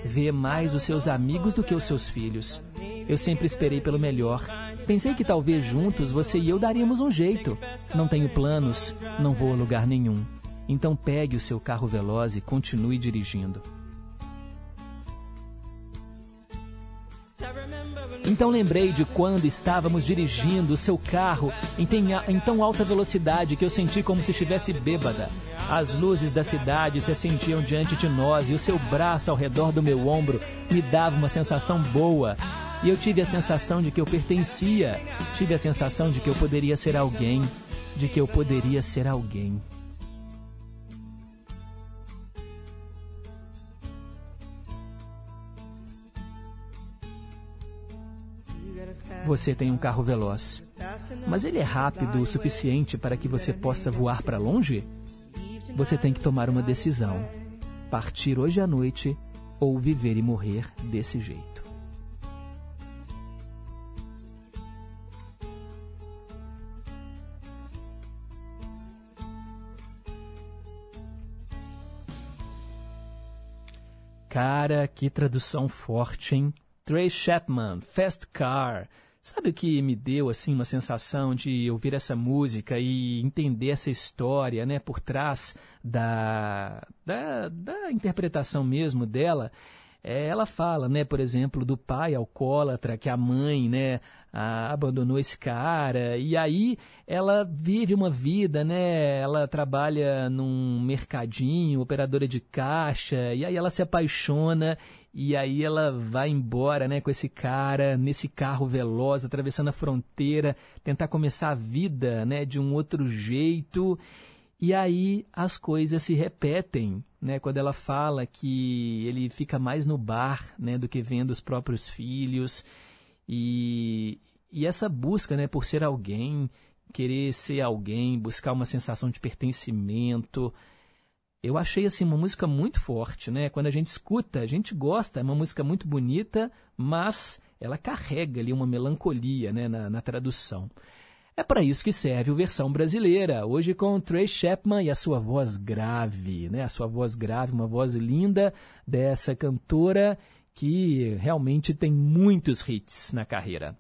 Vê mais os seus amigos do que os seus filhos. Eu sempre esperei pelo melhor. Pensei que talvez juntos você e eu daríamos um jeito. Não tenho planos, não vou a lugar nenhum. Então pegue o seu carro veloz e continue dirigindo. Então lembrei de quando estávamos dirigindo o seu carro em, em tão alta velocidade que eu senti como se estivesse bêbada. As luzes da cidade se acendiam diante de nós e o seu braço ao redor do meu ombro me dava uma sensação boa. E eu tive a sensação de que eu pertencia, tive a sensação de que eu poderia ser alguém, de que eu poderia ser alguém. Você tem um carro veloz, mas ele é rápido o suficiente para que você possa voar para longe? Você tem que tomar uma decisão: partir hoje à noite ou viver e morrer desse jeito. Cara, que tradução forte, hein? Trey Chapman, Fast Car. Sabe o que me deu assim uma sensação de ouvir essa música e entender essa história, né, por trás da, da, da interpretação mesmo dela? É, ela fala, né, por exemplo, do pai alcoólatra, que a mãe, né, a, abandonou esse cara, e aí ela vive uma vida, né, ela trabalha num mercadinho, operadora de caixa, e aí ela se apaixona, e aí ela vai embora, né, com esse cara, nesse carro veloz, atravessando a fronteira, tentar começar a vida, né, de um outro jeito, e aí as coisas se repetem, né? Quando ela fala que ele fica mais no bar, né, do que vendo os próprios filhos. E, e essa busca, né, por ser alguém, querer ser alguém, buscar uma sensação de pertencimento. Eu achei assim uma música muito forte, né? Quando a gente escuta, a gente gosta, é uma música muito bonita, mas ela carrega ali uma melancolia, né, na, na tradução. É para isso que serve o versão brasileira, hoje com Trey Chapman e a sua voz grave, né? A sua voz grave, uma voz linda dessa cantora que realmente tem muitos hits na carreira.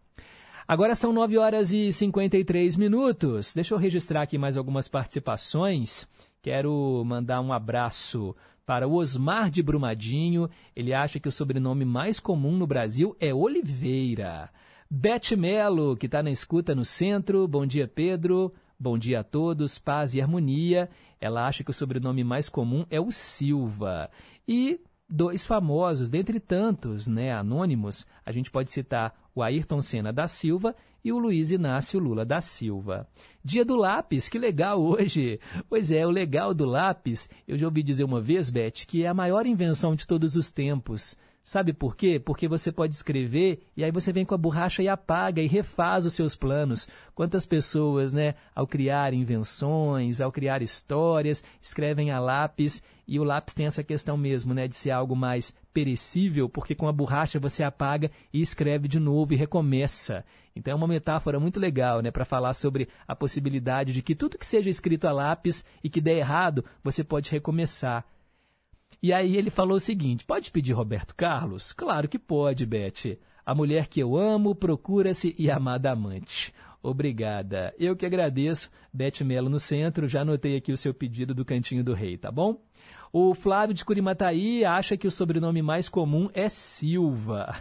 Agora são 9 horas e 53 minutos. Deixa eu registrar aqui mais algumas participações. Quero mandar um abraço para o Osmar de Brumadinho. Ele acha que o sobrenome mais comum no Brasil é Oliveira. Beth Melo, que está na escuta no centro. Bom dia, Pedro. Bom dia a todos, paz e harmonia. Ela acha que o sobrenome mais comum é o Silva. E dois famosos, dentre tantos, né, anônimos, a gente pode citar o Ayrton Senna da Silva e o Luiz Inácio Lula da Silva. Dia do lápis, que legal hoje! Pois é, o legal do lápis, eu já ouvi dizer uma vez, Beth, que é a maior invenção de todos os tempos. Sabe por quê? Porque você pode escrever e aí você vem com a borracha e apaga e refaz os seus planos. Quantas pessoas, né, ao criar invenções, ao criar histórias, escrevem a lápis e o lápis tem essa questão mesmo, né, de ser algo mais perecível, porque com a borracha você apaga e escreve de novo e recomeça. Então é uma metáfora muito legal, né, para falar sobre a possibilidade de que tudo que seja escrito a lápis e que der errado, você pode recomeçar. E aí ele falou o seguinte: pode pedir Roberto Carlos? Claro que pode, Beth. A mulher que eu amo procura-se e amada amante. Obrigada. Eu que agradeço. Beth Melo no centro. Já anotei aqui o seu pedido do Cantinho do Rei, tá bom? O Flávio de Curimataí acha que o sobrenome mais comum é Silva.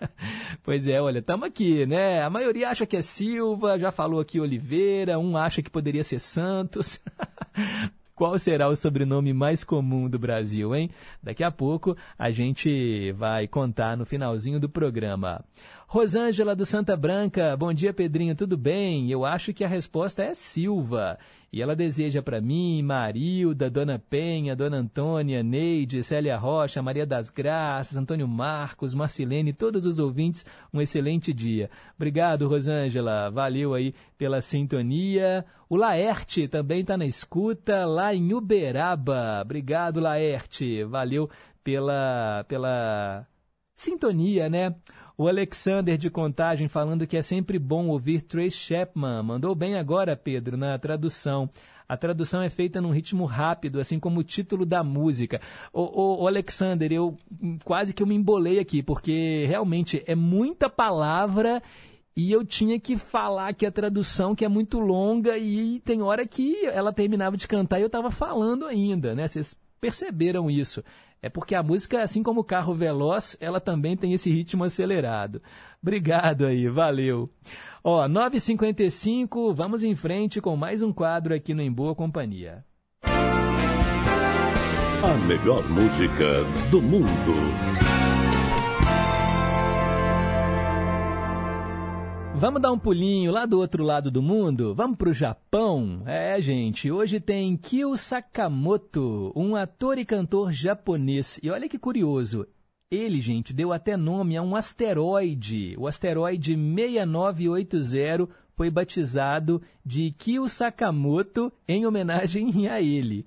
pois é, olha, estamos aqui, né? A maioria acha que é Silva, já falou aqui Oliveira, um acha que poderia ser Santos. Qual será o sobrenome mais comum do Brasil, hein? Daqui a pouco a gente vai contar no finalzinho do programa. Rosângela do Santa Branca, bom dia Pedrinho, tudo bem? Eu acho que a resposta é Silva. E ela deseja para mim, Marilda, Dona Penha, Dona Antônia, Neide, Célia Rocha, Maria das Graças, Antônio Marcos, Marcilene, todos os ouvintes, um excelente dia. Obrigado, Rosângela. Valeu aí pela sintonia. O Laerte também está na escuta, lá em Uberaba. Obrigado, Laerte. Valeu pela, pela sintonia, né? O Alexander de Contagem falando que é sempre bom ouvir Trace Chapman. Mandou bem agora, Pedro, na tradução. A tradução é feita num ritmo rápido, assim como o título da música. O, Alexander, eu quase que eu me embolei aqui, porque realmente é muita palavra e eu tinha que falar que a tradução que é muito longa e tem hora que ela terminava de cantar e eu estava falando ainda, né? Vocês perceberam isso. É porque a música, assim como o carro veloz, ela também tem esse ritmo acelerado. Obrigado aí, valeu. Ó, 9h55, vamos em frente com mais um quadro aqui no Em Boa Companhia. A melhor música do mundo. Vamos dar um pulinho lá do outro lado do mundo? Vamos para o Japão? É, gente, hoje tem Kyo Sakamoto, um ator e cantor japonês. E olha que curioso, ele, gente, deu até nome a um asteroide. O asteroide 6980 foi batizado de Kyo Sakamoto em homenagem a ele.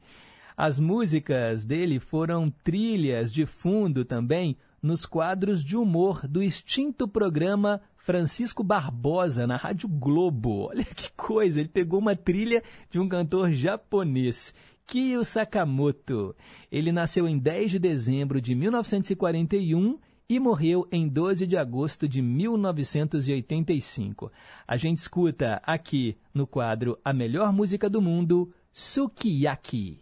As músicas dele foram trilhas de fundo também nos quadros de humor do extinto programa Francisco Barbosa na Rádio Globo. Olha que coisa, ele pegou uma trilha de um cantor japonês. Kyo Sakamoto. Ele nasceu em 10 de dezembro de 1941 e morreu em 12 de agosto de 1985. A gente escuta aqui no quadro A Melhor Música do Mundo, Sukiyaki.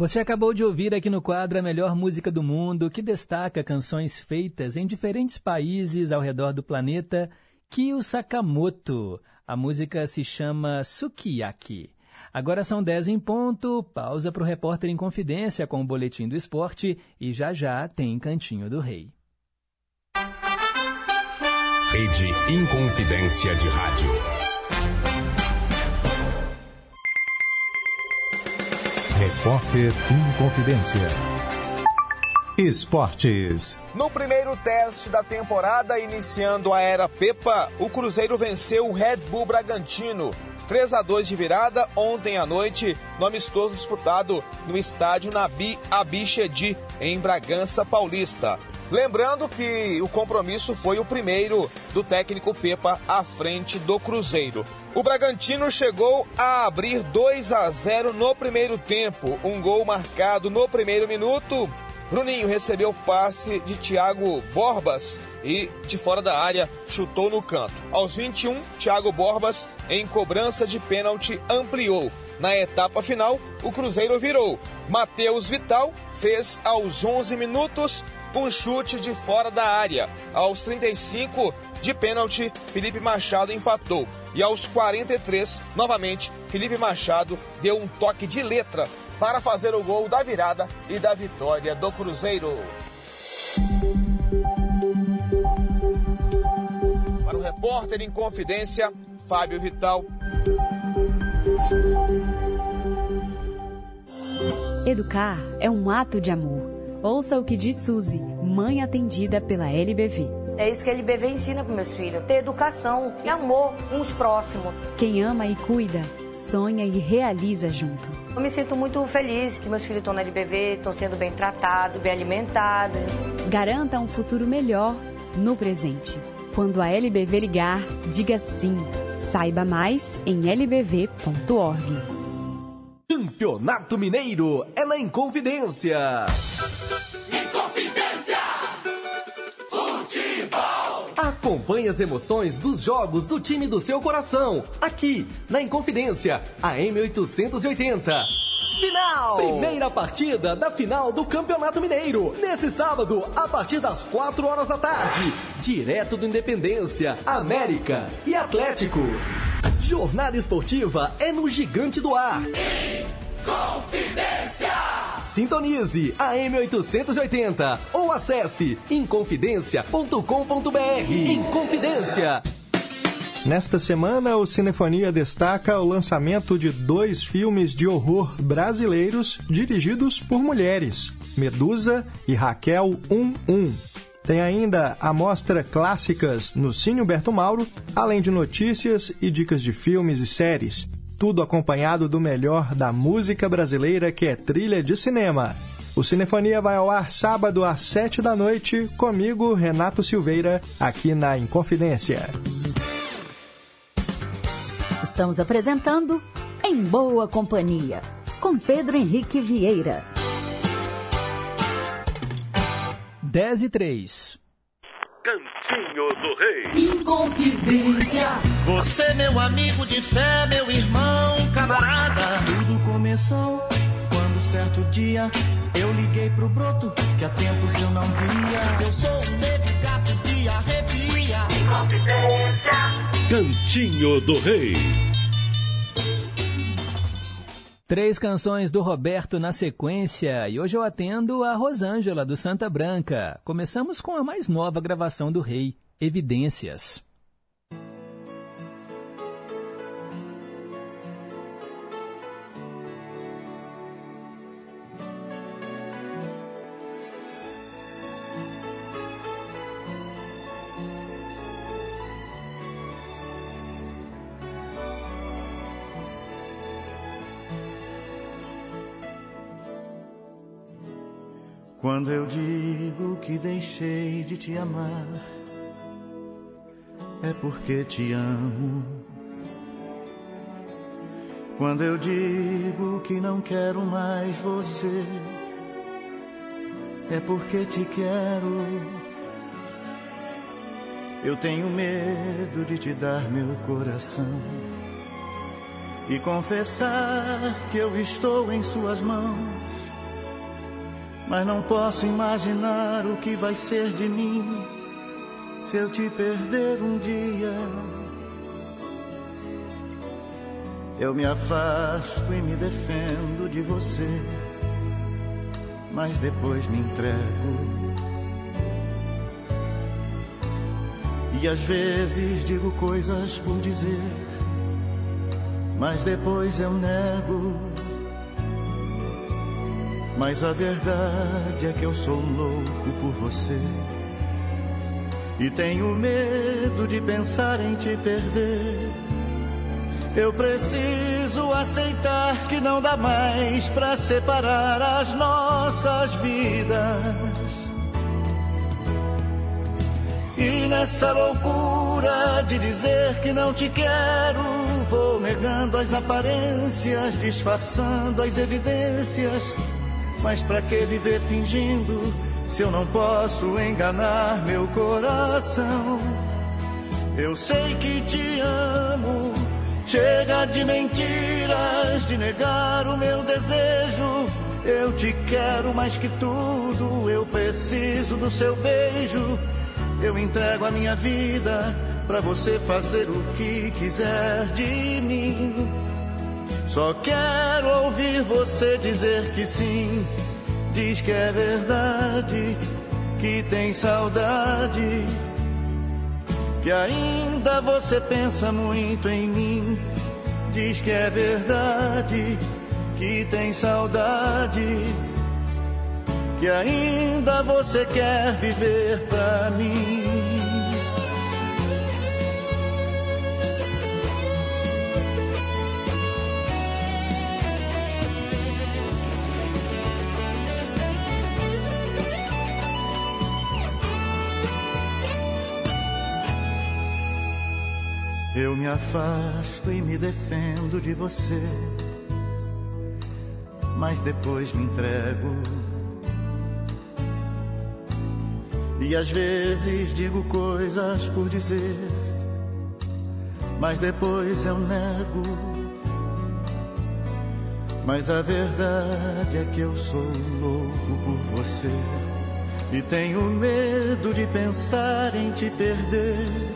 Você acabou de ouvir aqui no quadro a melhor música do mundo, que destaca canções feitas em diferentes países ao redor do planeta, Kyo Sakamoto. A música se chama Sukiyaki. Agora são 10 em ponto, pausa para o repórter em confidência com o boletim do esporte e já já tem Cantinho do Rei. Rede Inconfidência de Rádio. Repórter Inconfidência. Esportes. No primeiro teste da temporada, iniciando a era Pepa, o Cruzeiro venceu o Red Bull Bragantino. 3 a 2 de virada ontem à noite, no amistoso disputado no estádio Nabi Abichedi, em Bragança Paulista. Lembrando que o compromisso foi o primeiro do técnico Pepa à frente do Cruzeiro. O Bragantino chegou a abrir 2 a 0 no primeiro tempo, um gol marcado no primeiro minuto. Bruninho recebeu passe de Thiago Borbas e, de fora da área, chutou no canto. Aos 21, Thiago Borbas, em cobrança de pênalti, ampliou. Na etapa final, o Cruzeiro virou. Matheus Vital fez aos 11 minutos um chute de fora da área. Aos 35, de pênalti, Felipe Machado empatou. E aos 43, novamente, Felipe Machado deu um toque de letra para fazer o gol da virada e da vitória do Cruzeiro. Para o repórter em confidência, Fábio Vital. Educar é um ato de amor. Ouça o que diz Suzy, mãe atendida pela LBV. É isso que a LBV ensina para meus filhos: ter educação e amor uns próximos. Quem ama e cuida, sonha e realiza junto. Eu me sinto muito feliz que meus filhos estão na LBV, estão sendo bem tratados, bem alimentados. Garanta um futuro melhor no presente. Quando a LBV ligar, diga sim. Saiba mais em lbv.org. Campeonato Mineiro é na Inconfidência. Inconfidência. Futebol. Acompanhe as emoções dos jogos do time do seu coração, aqui na Inconfidência, a M880. Final! Primeira partida da final do Campeonato Mineiro. Nesse sábado, a partir das 4 horas da tarde. Direto do Independência, América e Atlético. Jornada esportiva é no Gigante do Ar. Confidência! Sintonize a M880 ou acesse inconfidencia.com.br. Inconfidência. Nesta semana, o Cinefonia destaca o lançamento de dois filmes de horror brasileiros dirigidos por mulheres, Medusa e Raquel 11. Tem ainda a mostra Clássicas no Cine Humberto Mauro, além de notícias e dicas de filmes e séries. Tudo acompanhado do melhor da música brasileira, que é trilha de cinema. O Cinefonia vai ao ar sábado às sete da noite, comigo, Renato Silveira, aqui na Inconfidência. Estamos apresentando Em Boa Companhia, com Pedro Henrique Vieira. 10 e 3. Cantinho do Rei. Inconfidência. Você, meu amigo de fé, meu irmão, camarada. Tudo começou quando certo dia eu liguei pro broto que há tempos eu não via. Eu sou um negro gato de arrepia. Inconfidência. Cantinho do Rei. Três canções do Roberto na sequência e hoje eu atendo a Rosângela do Santa Branca. Começamos com a mais nova gravação do Rei, Evidências. Quando eu digo que deixei de te amar, é porque te amo. Quando eu digo que não quero mais você, é porque te quero. Eu tenho medo de te dar meu coração e confessar que eu estou em suas mãos mas não posso imaginar o que vai ser de mim se eu te perder um dia. Eu me afasto e me defendo de você, mas depois me entrego. E às vezes digo coisas por dizer, mas depois eu nego. Mas a verdade é que eu sou louco por você. E tenho medo de pensar em te perder. Eu preciso aceitar que não dá mais para separar as nossas vidas. E nessa loucura de dizer que não te quero, vou negando as aparências, disfarçando as evidências. Mas pra que viver fingindo se eu não posso enganar meu coração? Eu sei que te amo, chega de mentiras, de negar o meu desejo. Eu te quero mais que tudo, eu preciso do seu beijo. Eu entrego a minha vida pra você fazer o que quiser de mim. Só quero ouvir você dizer que sim. Diz que é verdade, que tem saudade. Que ainda você pensa muito em mim. Diz que é verdade, que tem saudade. Que ainda você quer viver pra mim. Eu me afasto e me defendo de você, mas depois me entrego. E às vezes digo coisas por dizer, mas depois eu nego. Mas a verdade é que eu sou louco por você e tenho medo de pensar em te perder.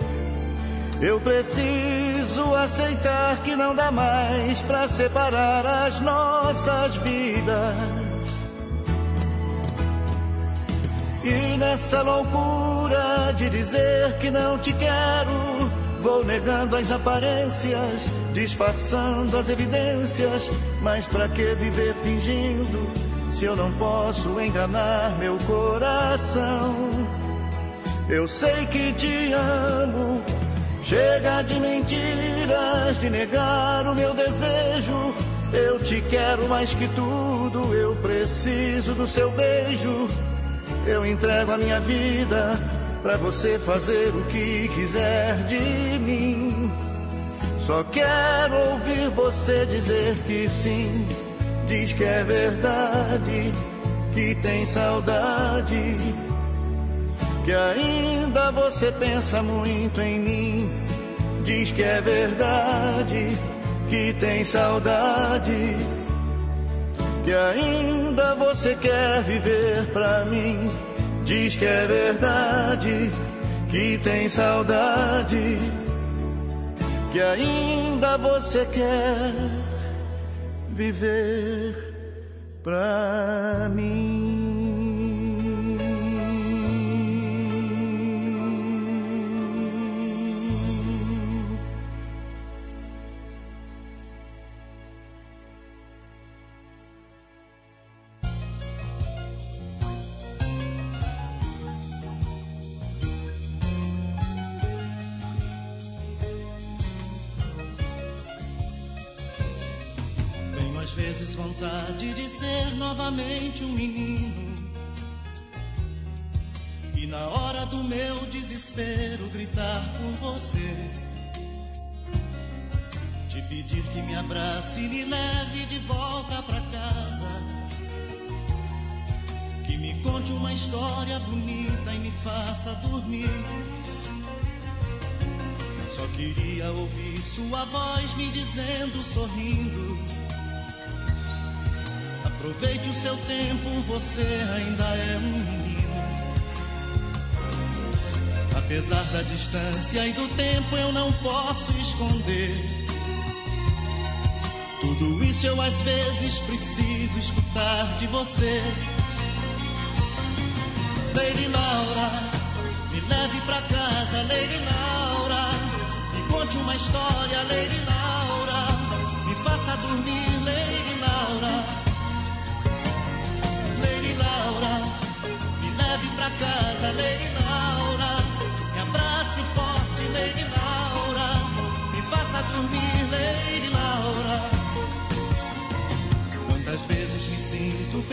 Eu preciso aceitar que não dá mais para separar as nossas vidas. E nessa loucura de dizer que não te quero, vou negando as aparências, disfarçando as evidências. Mas pra que viver fingindo se eu não posso enganar meu coração? Eu sei que te amo. Chega de mentiras, de negar o meu desejo. Eu te quero mais que tudo, eu preciso do seu beijo. Eu entrego a minha vida pra você fazer o que quiser de mim. Só quero ouvir você dizer que sim. Diz que é verdade, que tem saudade. Que ainda você pensa muito em mim. Diz que é verdade, que tem saudade que ainda você quer viver pra mim. Diz que é verdade, que tem saudade, que ainda você quer viver pra mim. Vezes vontade de ser novamente um menino. E na hora do meu desespero gritar por você. Te pedir que me abrace e me leve de volta pra casa. Que me conte uma história bonita e me faça dormir. Só queria ouvir sua voz me dizendo, sorrindo. Aproveite o seu tempo, você ainda é um menino. Apesar da distância e do tempo, eu não posso esconder. Tudo isso eu às vezes preciso escutar de você. Lady Laura, me leve pra casa, Lady Laura. Me conte uma história, Lady Laura. Me faça dormir,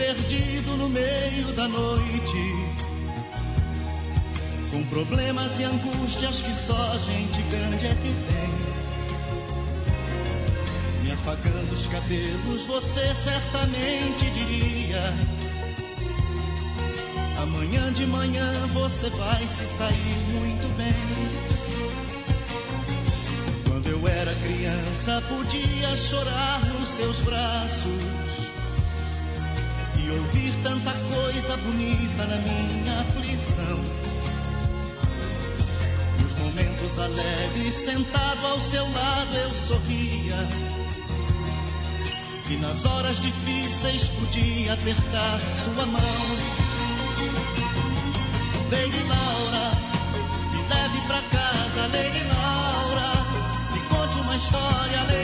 perdido no meio da noite. Com problemas e angústias que só gente grande é que tem. Me afagando os cabelos, você certamente diria. Amanhã de manhã você vai se sair muito bem. Quando eu era criança, podia chorar nos seus braços ouvir tanta coisa bonita na minha aflição. Nos momentos alegres, sentado ao seu lado, eu sorria. E nas horas difíceis podia apertar sua mão. Lady Laura, me leve pra casa, Lady Laura. Me conte uma história, Lady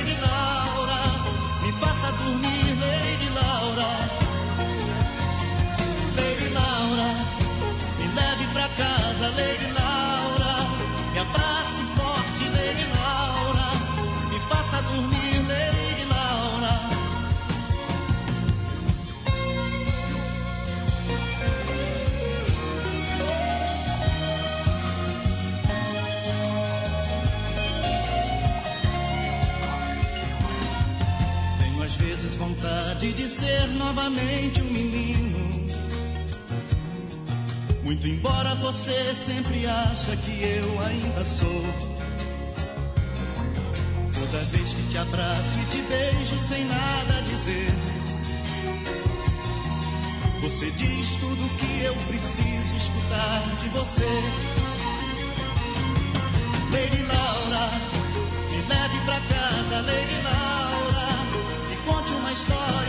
ser novamente um menino. Muito embora você sempre acha que eu ainda sou. Toda vez que te abraço e te beijo sem nada dizer, você diz tudo o que eu preciso escutar de você. Lady Laura, me leve pra casa, Lady Laura, me conte uma história.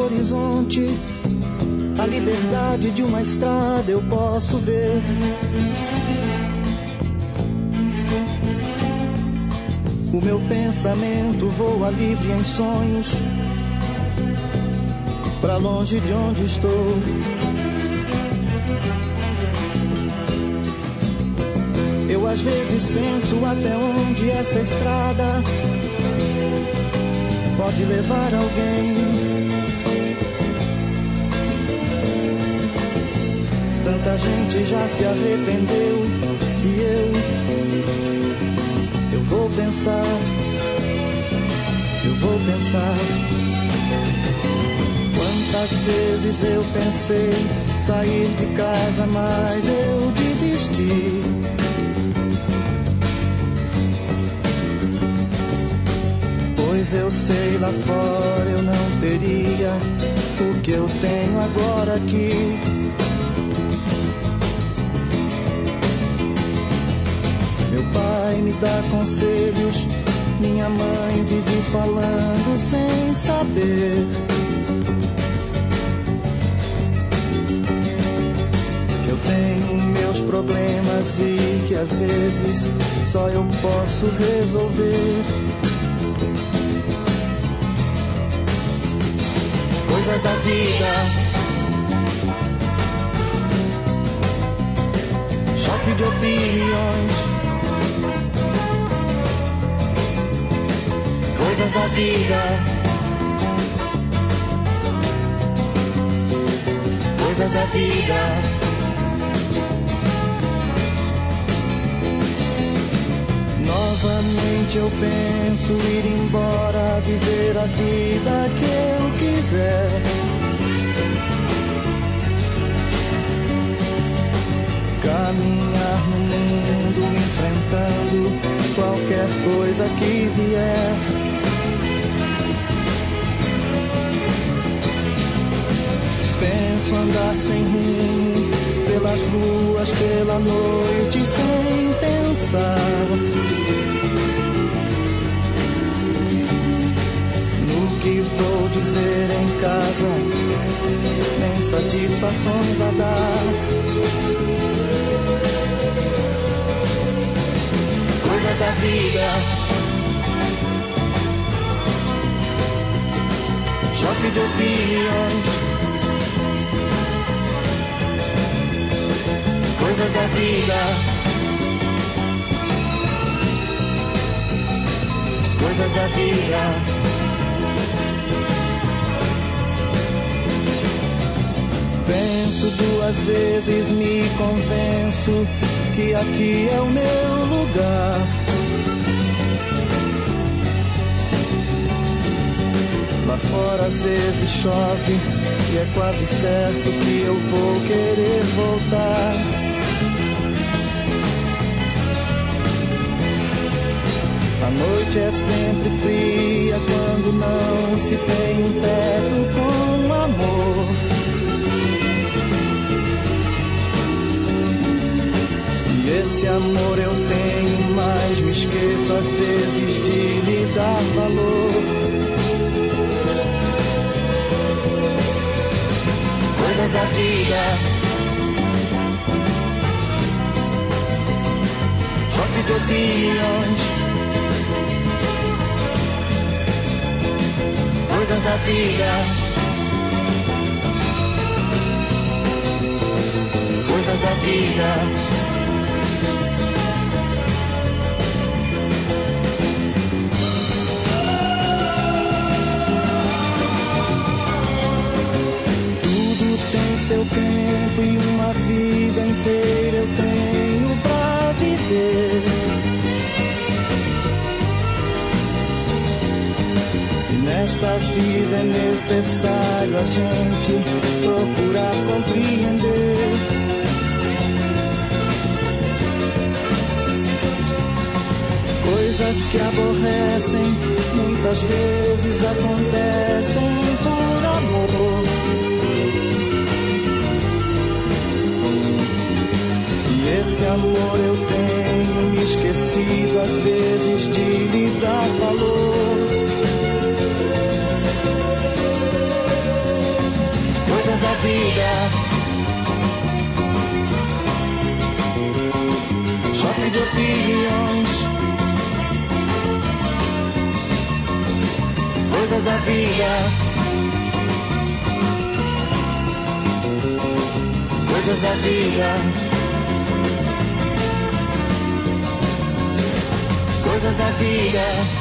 Horizonte, a liberdade de uma estrada eu posso ver. O meu pensamento voa livre em sonhos, para longe de onde estou. Eu às vezes penso até onde essa estrada pode levar alguém. Tanta gente já se arrependeu e eu, eu vou pensar, eu vou pensar. Quantas vezes eu pensei sair de casa, mas eu desisti. Pois eu sei lá fora eu não teria o que eu tenho agora aqui. Pai me dá conselhos, minha mãe vive falando sem saber. Que eu tenho meus problemas e que às vezes só eu posso resolver. coisas da vida. Choque de opiniões. Coisas da vida. Coisas da vida. Novamente eu penso ir embora, viver a vida que eu quiser. Caminhar no mundo enfrentando qualquer coisa que vier. Penso andar sem rumo pelas ruas, pela noite sem pensar. No que vou dizer em casa, nem satisfações a dar. Coisas da vida. Choque de opiniões. Coisas da vida. Coisas da vida. Penso duas vezes, me convenço que aqui é o meu lugar. Lá fora às vezes chove e é quase certo que eu vou querer voltar. Noite é sempre fria quando não se tem um teto com amor. E esse amor eu tenho, mas me esqueço às vezes de lhe dar valor. Coisas da vida. Choque de opiniões. Coisas da vida. Coisas da vida. Tudo tem seu tempo e uma vida inteira Nessa vida é necessário a gente procurar compreender. Coisas que aborrecem muitas vezes acontecem por amor. E esse amor eu tenho me esquecido às vezes de lhe dar valor. Vida. Choque de opiniões. Coisas da vida. Coisas da vida. Coisas da vida.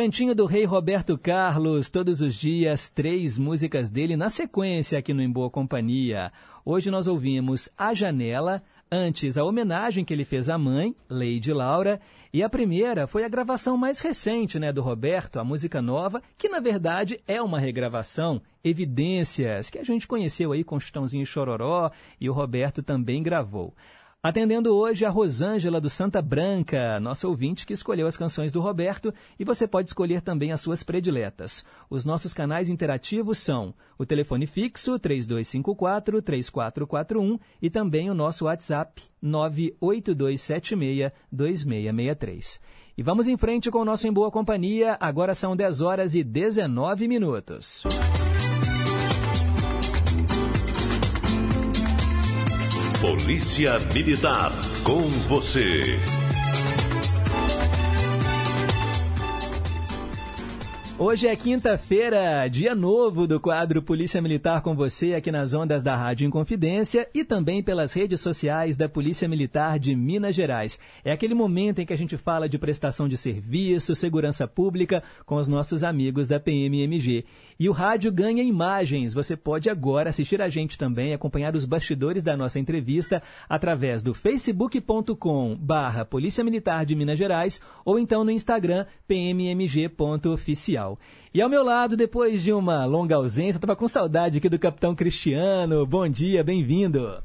Cantinho do Rei Roberto Carlos, todos os dias, três músicas dele na sequência aqui no Em Boa Companhia. Hoje nós ouvimos A Janela, antes a homenagem que ele fez à mãe, Lady Laura, e a primeira foi a gravação mais recente né, do Roberto, a música nova, que na verdade é uma regravação, Evidências, que a gente conheceu aí com Chitãozinho Chororó e o Roberto também gravou. Atendendo hoje a Rosângela do Santa Branca, nossa ouvinte que escolheu as canções do Roberto, e você pode escolher também as suas prediletas. Os nossos canais interativos são o telefone fixo 3254-3441 e também o nosso WhatsApp 98276-2663. E vamos em frente com o nosso Em Boa Companhia, agora são 10 horas e 19 minutos. Polícia Militar, com você. Hoje é quinta-feira, dia novo do quadro Polícia Militar com você aqui nas ondas da Rádio Inconfidência e também pelas redes sociais da Polícia Militar de Minas Gerais. É aquele momento em que a gente fala de prestação de serviço, segurança pública com os nossos amigos da PMMG. E o rádio ganha imagens. Você pode agora assistir a gente também, acompanhar os bastidores da nossa entrevista através do facebook.com barra Polícia Militar de Minas Gerais ou então no Instagram pmmg.oficial. E ao meu lado, depois de uma longa ausência, estava com saudade aqui do Capitão Cristiano. Bom dia, bem-vindo.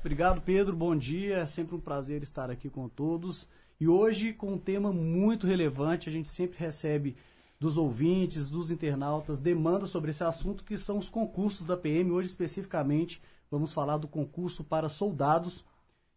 Obrigado, Pedro. Bom dia. É sempre um prazer estar aqui com todos. E hoje com um tema muito relevante. A gente sempre recebe dos ouvintes, dos internautas, demanda sobre esse assunto, que são os concursos da PM. Hoje, especificamente, vamos falar do concurso para soldados,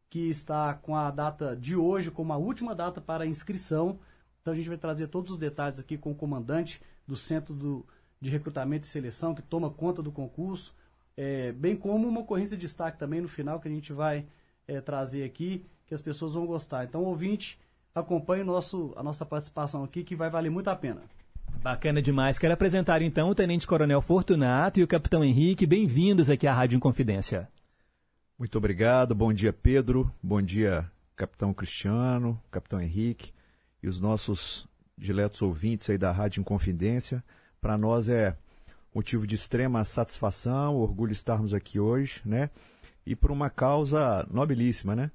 que está com a data de hoje como a última data para inscrição. Então, a gente vai trazer todos os detalhes aqui com o comandante do Centro do, de Recrutamento e Seleção, que toma conta do concurso, é, bem como uma ocorrência de destaque também no final, que a gente vai é, trazer aqui, que as pessoas vão gostar. Então, ouvinte, acompanhe nosso, a nossa participação aqui, que vai valer muito a pena. Bacana demais. Quero apresentar então o Tenente Coronel Fortunato e o Capitão Henrique. Bem-vindos aqui à Rádio Inconfidência. Muito obrigado. Bom dia, Pedro. Bom dia, Capitão Cristiano, Capitão Henrique e os nossos diletos ouvintes aí da Rádio Inconfidência. Para nós é motivo de extrema satisfação, orgulho estarmos aqui hoje, né? E por uma causa nobilíssima, né?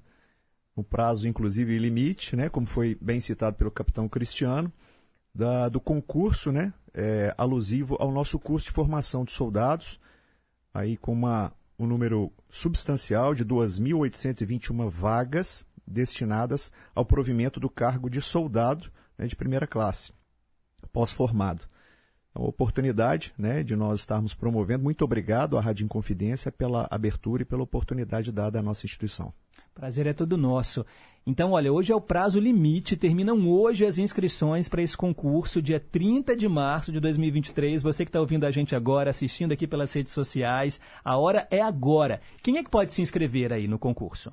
Um prazo, inclusive, limite, né? Como foi bem citado pelo Capitão Cristiano da, do concurso, né, é, alusivo ao nosso curso de formação de soldados, aí com uma, um número substancial de 2.821 vagas destinadas ao provimento do cargo de soldado né, de primeira classe, pós-formado. É uma oportunidade né, de nós estarmos promovendo. Muito obrigado à Rádio Inconfidência pela abertura e pela oportunidade dada à nossa instituição. Prazer é todo nosso. Então, olha, hoje é o prazo limite, terminam hoje as inscrições para esse concurso, dia 30 de março de 2023. Você que está ouvindo a gente agora, assistindo aqui pelas redes sociais, a hora é agora. Quem é que pode se inscrever aí no concurso?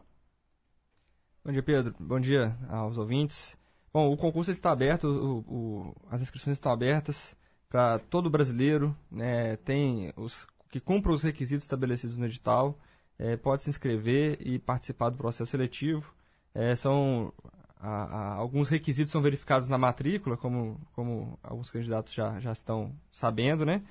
Bom dia, Pedro. Bom dia aos ouvintes. Bom, o concurso está aberto, o, o, as inscrições estão abertas para todo brasileiro, né, tem os que cumpram os requisitos estabelecidos no edital, é, pode se inscrever e participar do processo seletivo. É, são a, a, alguns requisitos são verificados na matrícula, como, como alguns candidatos já, já estão sabendo, né?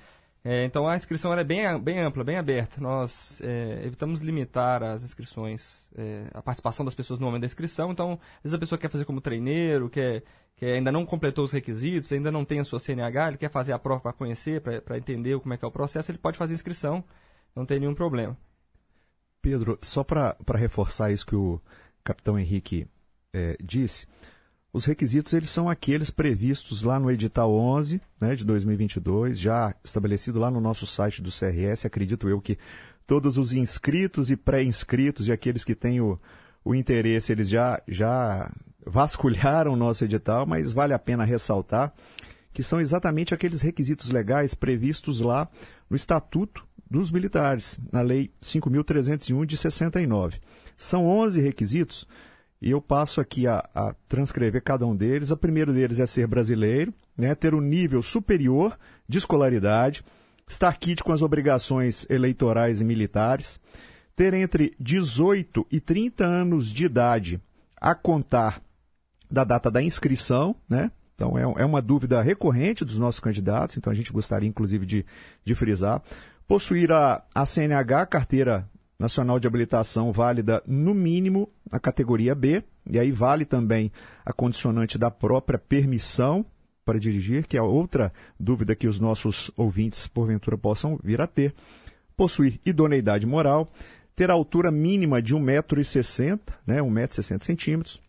É, então a inscrição é bem, bem ampla, bem aberta. Nós é, evitamos limitar as inscrições, é, a participação das pessoas no momento da inscrição. Então, às vezes a pessoa quer fazer como treineiro, quer, quer ainda não completou os requisitos, ainda não tem a sua CNH, ele quer fazer a prova para conhecer, para entender como é que é o processo, ele pode fazer inscrição, não tem nenhum problema. Pedro, só para reforçar isso que o capitão Henrique é, disse, os requisitos eles são aqueles previstos lá no edital 11 né, de 2022, já estabelecido lá no nosso site do CRS. Acredito eu que todos os inscritos e pré-inscritos e aqueles que têm o, o interesse, eles já, já vasculharam o nosso edital, mas vale a pena ressaltar que são exatamente aqueles requisitos legais previstos lá no Estatuto dos Militares, na Lei 5.301 de 69. São 11 requisitos e eu passo aqui a, a, transcrever cada um deles. O primeiro deles é ser brasileiro, né, ter um nível superior de escolaridade, estar quite com as obrigações eleitorais e militares, ter entre 18 e 30 anos de idade a contar da data da inscrição, né? Então é, é uma dúvida recorrente dos nossos candidatos, então a gente gostaria inclusive de, de frisar. Possuir a, a CNH, carteira nacional de habilitação válida no mínimo na categoria B, e aí vale também a condicionante da própria permissão para dirigir, que é outra dúvida que os nossos ouvintes porventura possam vir a ter. Possuir idoneidade moral, ter altura mínima de 1,60m, né, 1,60m,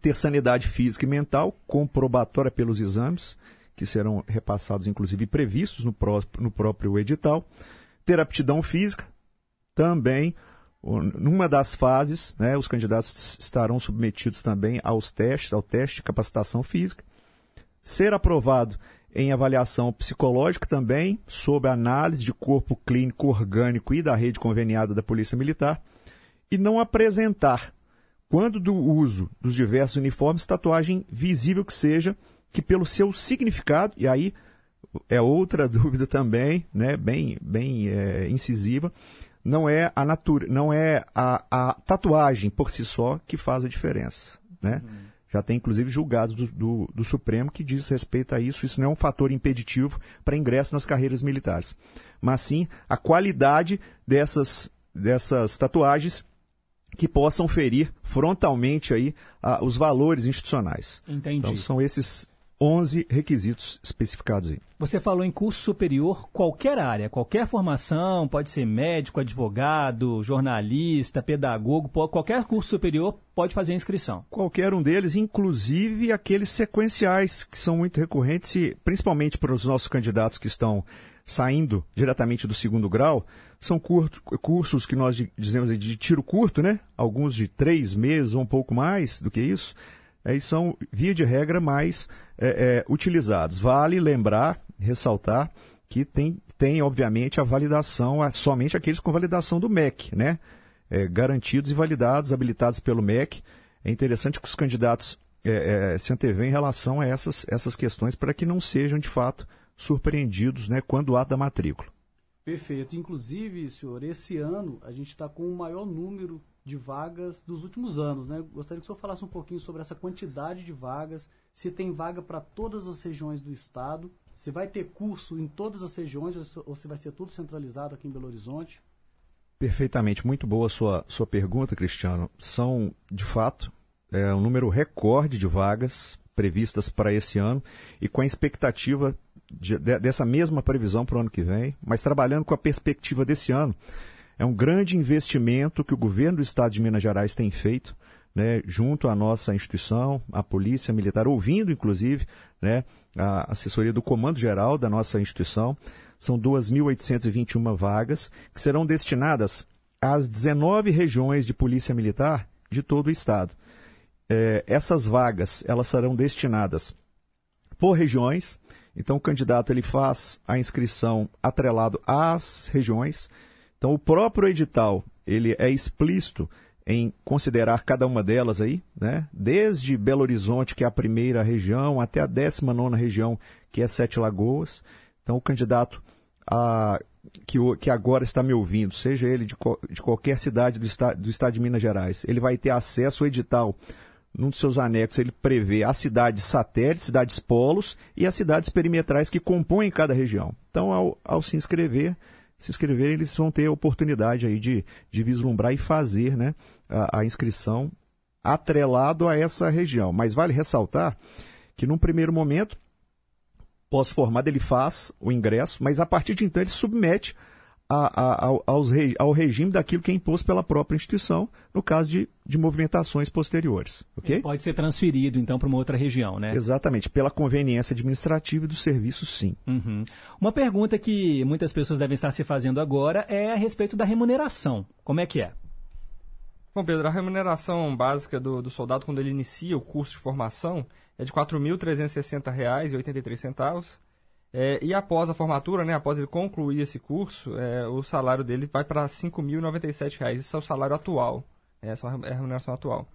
ter sanidade física e mental, comprobatória pelos exames, que serão repassados, inclusive, previstos no, pró no próprio edital, ter aptidão física, também, numa das fases, né, os candidatos estarão submetidos também aos testes, ao teste de capacitação física, ser aprovado em avaliação psicológica também, sob análise de corpo clínico orgânico e da rede conveniada da Polícia Militar, e não apresentar, quando do uso dos diversos uniformes, tatuagem visível que seja, que pelo seu significado, e aí é outra dúvida também, né, bem, bem é, incisiva, não é a natura, não é a, a, tatuagem por si só que faz a diferença, né? Uhum. Já tem, inclusive, julgados do, do, do, Supremo que diz respeito a isso. Isso não é um fator impeditivo para ingresso nas carreiras militares. Mas sim a qualidade dessas, dessas tatuagens que possam ferir frontalmente aí, a, os valores institucionais. Entendi. Então, são esses 11 requisitos especificados aí. Você falou em curso superior, qualquer área, qualquer formação, pode ser médico, advogado, jornalista, pedagogo, qualquer curso superior pode fazer inscrição. Qualquer um deles, inclusive aqueles sequenciais que são muito recorrentes, principalmente para os nossos candidatos que estão saindo diretamente do segundo grau, são curto, cursos que nós dizemos de tiro curto, né? Alguns de três meses ou um pouco mais do que isso é, são, via de regra, mais é, é, utilizados. Vale lembrar, ressaltar, que tem, tem obviamente, a validação, somente aqueles com validação do MEC, né? É, garantidos e validados, habilitados pelo MEC. É interessante que os candidatos é, é, se antevêm em relação a essas, essas questões para que não sejam, de fato, surpreendidos né, quando há da matrícula. Perfeito. Inclusive, senhor, esse ano a gente está com o maior número de vagas dos últimos anos. Né? Gostaria que o senhor falasse um pouquinho sobre essa quantidade de vagas, se tem vaga para todas as regiões do estado, se vai ter curso em todas as regiões ou se vai ser tudo centralizado aqui em Belo Horizonte. Perfeitamente, muito boa a sua, sua pergunta, Cristiano. São, de fato, é, um número recorde de vagas previstas para esse ano e com a expectativa de, de, dessa mesma previsão para o ano que vem, mas trabalhando com a perspectiva desse ano é um grande investimento que o governo do estado de Minas Gerais tem feito, né, junto à nossa instituição, a Polícia Militar, ouvindo inclusive né, a assessoria do Comando Geral da nossa instituição. São 2.821 vagas que serão destinadas às 19 regiões de Polícia Militar de todo o estado. É, essas vagas elas serão destinadas por regiões. Então o candidato ele faz a inscrição atrelado às regiões então, o próprio edital ele é explícito em considerar cada uma delas aí, né? desde Belo Horizonte, que é a primeira região, até a 19 região, que é Sete Lagoas. Então, o candidato a, que, que agora está me ouvindo, seja ele de, de qualquer cidade do, esta, do estado de Minas Gerais, ele vai ter acesso ao edital. Num dos seus anexos, ele prevê as cidades satélites, cidades polos e as cidades perimetrais que compõem cada região. Então, ao, ao se inscrever, se inscreverem, eles vão ter a oportunidade aí de, de vislumbrar e fazer né, a, a inscrição atrelado a essa região. Mas vale ressaltar que num primeiro momento, pós-formado, ele faz o ingresso, mas a partir de então ele submete a, a, ao, ao, regime daquilo que é imposto pela própria instituição, no caso de, de movimentações posteriores. Okay? Pode ser transferido, então, para uma outra região, né? Exatamente. Pela conveniência administrativa do serviço, sim. Uhum. Uma pergunta que muitas pessoas devem estar se fazendo agora é a respeito da remuneração. Como é que é? Bom, Pedro, a remuneração básica do, do soldado quando ele inicia o curso de formação é de R$ 4.360,83. É, e após a formatura, né, após ele concluir esse curso, é, o salário dele vai para R$ 5.097. Esse é o salário atual. Essa é a remuneração atual.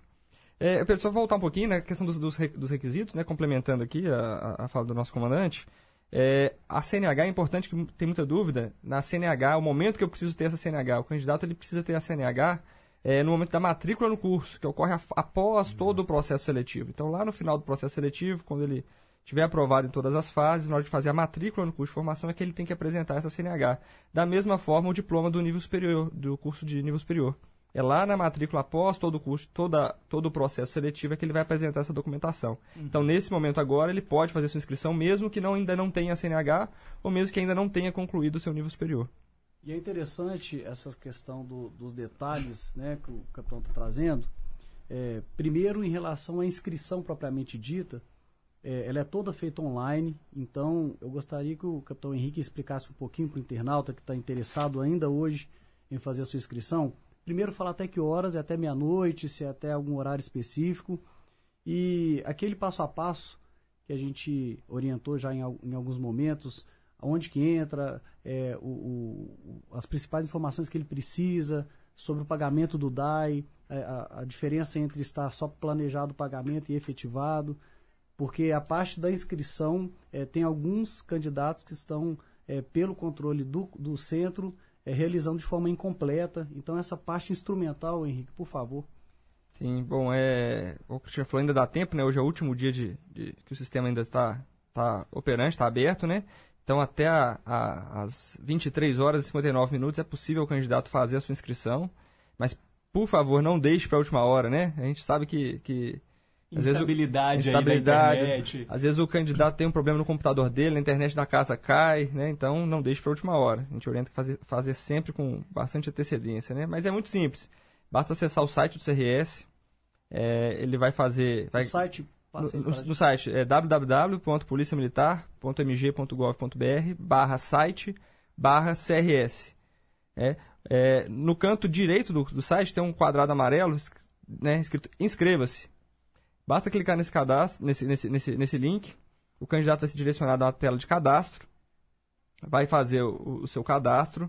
É, Pedro, só voltar um pouquinho na né, questão dos, dos, requisitos, né, complementando aqui a, a fala do nosso comandante. É, a CNH é importante, que tem muita dúvida. Na CNH, o momento que eu preciso ter essa CNH, o candidato ele precisa ter a CNH é, no momento da matrícula no curso, que ocorre a, após todo o processo seletivo. Então, lá no final do processo seletivo, quando ele tiver aprovado em todas as fases, na hora de fazer a matrícula no curso de formação, é que ele tem que apresentar essa CNH. Da mesma forma, o diploma do nível superior, do curso de nível superior. É lá na matrícula após todo o curso, toda, todo o processo seletivo é que ele vai apresentar essa documentação. Uhum. Então, nesse momento agora, ele pode fazer sua inscrição, mesmo que não, ainda não tenha CNH, ou mesmo que ainda não tenha concluído o seu nível superior. E é interessante essa questão do, dos detalhes né, que o capitão está trazendo. É, primeiro, em relação à inscrição propriamente dita, é, ela é toda feita online, então eu gostaria que o capitão Henrique explicasse um pouquinho para o internauta que está interessado ainda hoje em fazer a sua inscrição primeiro falar até que horas, é até meia-noite, se é até algum horário específico. E aquele passo a passo que a gente orientou já em, em alguns momentos, aonde que entra, é, o, o, as principais informações que ele precisa, sobre o pagamento do DAI, é, a, a, diferença entre estar só planejado o pagamento e efetivado, porque a parte da inscrição é, tem alguns candidatos que estão é, pelo controle do, do centro é, realizando de forma incompleta. Então, essa parte instrumental, Henrique, por favor. Sim, bom, é, o Cristiano falou, ainda dá tempo, né? Hoje é o último dia de, de que o sistema ainda está, está operante, está aberto, né? Então, até a, a, as 23 horas e 59 minutos é possível o candidato fazer a sua inscrição. Mas, por favor, não deixe para a última hora, né? A gente sabe que, que instabilidade, vezes, instabilidade às vezes o candidato tem um problema no computador dele, a internet da casa cai, né? Então não deixe para a última hora. A gente orienta fazer, fazer sempre com bastante antecedência, né? Mas é muito simples. Basta acessar o site do CRS. É, ele vai fazer. Vai, o site no, no, no, site é www.policiamilitar.mg.gov.br barra site barra CRS. É, é, no canto direito do, do site tem um quadrado amarelo né, escrito inscreva-se. Basta clicar nesse cadastro, nesse, nesse, nesse, nesse link, o candidato vai ser direcionado à tela de cadastro, vai fazer o, o seu cadastro,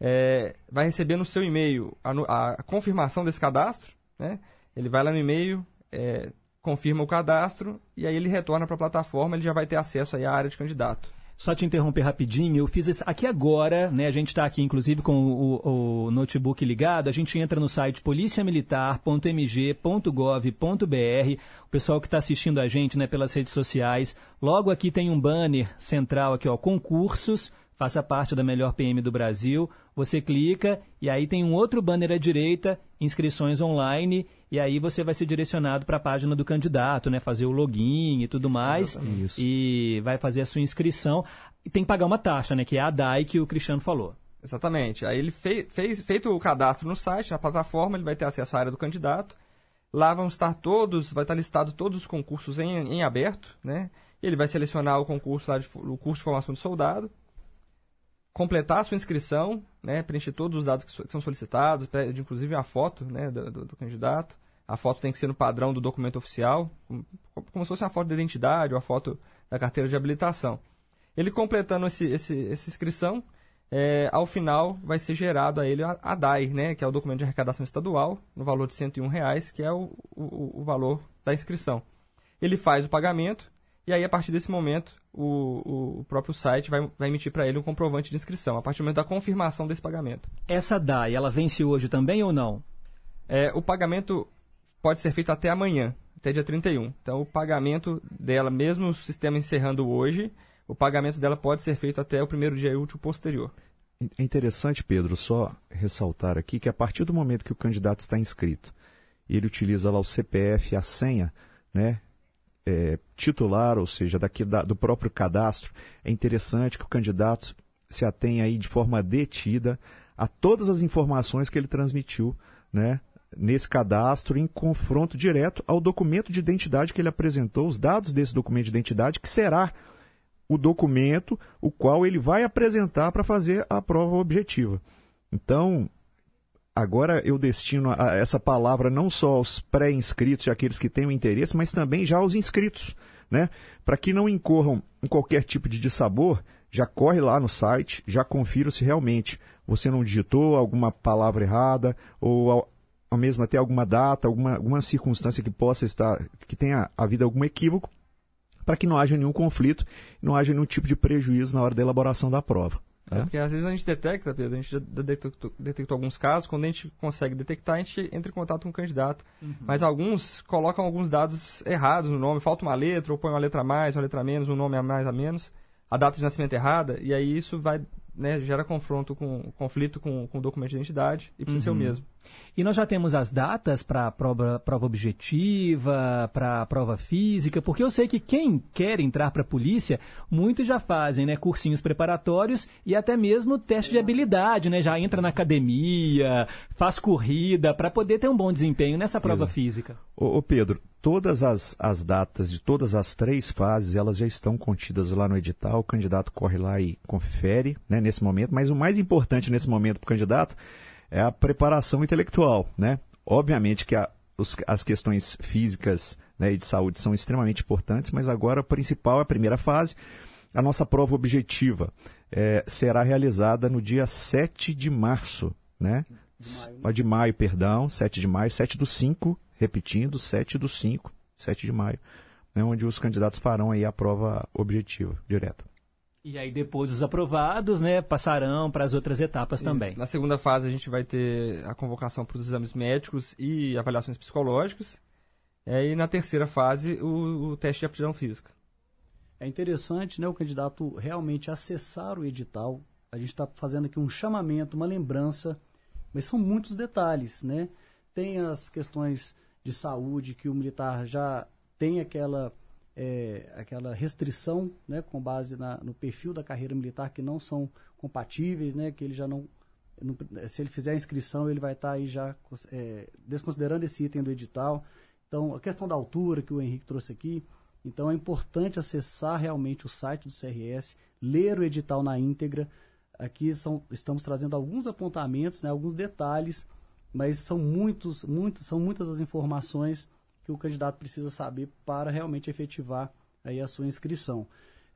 é, vai receber no seu e-mail a, a, confirmação desse cadastro, né? Ele vai lá no e-mail, é, confirma o cadastro e aí ele retorna para a plataforma, ele já vai ter acesso à área de candidato. Só te interromper rapidinho, eu fiz isso aqui agora, né? A gente está aqui, inclusive, com o, o, notebook ligado. A gente entra no site policiamilitar.mg.gov.br. O pessoal que está assistindo a gente, né, pelas redes sociais, logo aqui tem um banner central aqui, ó, concursos faça parte da melhor PM do Brasil. Você clica e aí tem um outro banner à direita, inscrições online, e aí você vai ser direcionado para a página do candidato, né? Fazer o login e tudo mais. E vai fazer a sua inscrição. E tem que pagar uma taxa, né? Que é a DAI que o Cristiano falou. Exatamente. Aí ele fez, fez feito o cadastro no site, na plataforma, ele vai ter acesso à área do candidato. Lá vão estar todos, vai estar listado todos os concursos em, em aberto, né? Ele vai selecionar o concurso lá de, o curso de formação de soldado completar a sua inscrição, né, preencher todos os dados que, são solicitados, pede inclusive a foto né, do, do, do, candidato. A foto tem que ser no padrão do documento oficial, como, como se fosse uma foto de identidade ou a foto da carteira de habilitação. Ele completando esse, esse, essa inscrição, é, ao final vai ser gerado a ele a, a, DAI, né, que é o documento de arrecadação estadual, no valor de 101 reais, que é o, o, o valor da inscrição. Ele faz o pagamento, e aí, a partir desse momento, o, o próprio site vai, vai emitir para ele um comprovante de inscrição, a partir do momento da confirmação desse pagamento. Essa DAI, ela vence hoje também ou não? É, o pagamento pode ser feito até amanhã, até dia 31. Então, o pagamento dela, mesmo o sistema encerrando hoje, o pagamento dela pode ser feito até o primeiro dia útil posterior. É interessante, Pedro, só ressaltar aqui que a partir do momento que o candidato está inscrito e ele utiliza lá o CPF, a senha, né, é, titular, ou seja, daqui da, do próprio cadastro, é interessante que o candidato se atenha aí de forma detida a todas as informações que ele transmitiu, né, nesse cadastro em confronto direto ao documento de identidade que ele apresentou, os dados desse documento de identidade, que será o documento o qual ele vai apresentar para fazer a prova objetiva. Então, agora eu destino a, essa palavra não só aos pré-inscritos e aqueles que têm o interesse, mas também já aos inscritos, né? Para que não incorram em qualquer tipo de dissabor, já corre lá no site, já confira se realmente você não digitou alguma palavra errada ou ao, ao mesmo até alguma data, alguma, alguma circunstância que possa estar, que tenha havido algum equívoco, para que não haja nenhum conflito, não haja nenhum tipo de prejuízo na hora da elaboração da prova. É, porque às vezes a gente detecta, Pedro, a gente já detectou, detectou, alguns casos, quando a gente consegue detectar, a gente entra em contato com o candidato. Uhum. Mas alguns colocam alguns dados errados no nome, falta uma letra, ou põe uma letra a mais, uma letra a menos, um nome a mais a menos, a data de nascimento errada, e aí isso vai né, gera confronto com conflito com, com o documento de identidade e precisa uhum. ser o uhum. mesmo. E nós já temos as datas para a prova, prova objetiva, para a prova física, porque eu sei que quem quer entrar para a polícia, muitos já fazem né, cursinhos preparatórios e até mesmo teste de habilidade, né? Já entra na academia, faz corrida, para poder ter um bom desempenho nessa prova Pedro. física. Ô, ô Pedro, todas as, as datas de todas as três fases, elas já estão contidas lá no edital, o candidato corre lá e confere né, nesse momento, mas o mais importante nesse momento para o candidato é a preparação intelectual, né? Obviamente que a, os, as questões físicas né, e de saúde são extremamente importantes, mas agora a principal, a primeira fase, a nossa prova objetiva é, será realizada no dia 7 de março, né? De maio, né? de maio, perdão, 7 de maio, 7 do 5, repetindo, 7 do 5, 7 de maio, né, onde os candidatos farão aí a prova objetiva direta. E aí depois os aprovados, né, passarão para as outras etapas Isso. também. Na segunda fase a gente vai ter a convocação para os exames médicos e avaliações psicológicas. É, e na terceira fase o, o, teste de aptidão física. É interessante, né, o candidato realmente acessar o edital. A gente está fazendo aqui um chamamento, uma lembrança, mas são muitos detalhes, né? Tem as questões de saúde que o militar já tem aquela é, aquela restrição, né, com base na, no perfil da carreira militar, que não são compatíveis, né, que ele já não, não se ele fizer a inscrição, ele vai estar tá aí já é, desconsiderando esse item do edital. Então, a questão da altura que o Henrique trouxe aqui, então é importante acessar realmente o site do CRS, ler o edital na íntegra. Aqui são, estamos trazendo alguns apontamentos, né, alguns detalhes, mas são muitos, muitos, são muitas as informações que o candidato precisa saber para realmente efetivar aí a sua inscrição.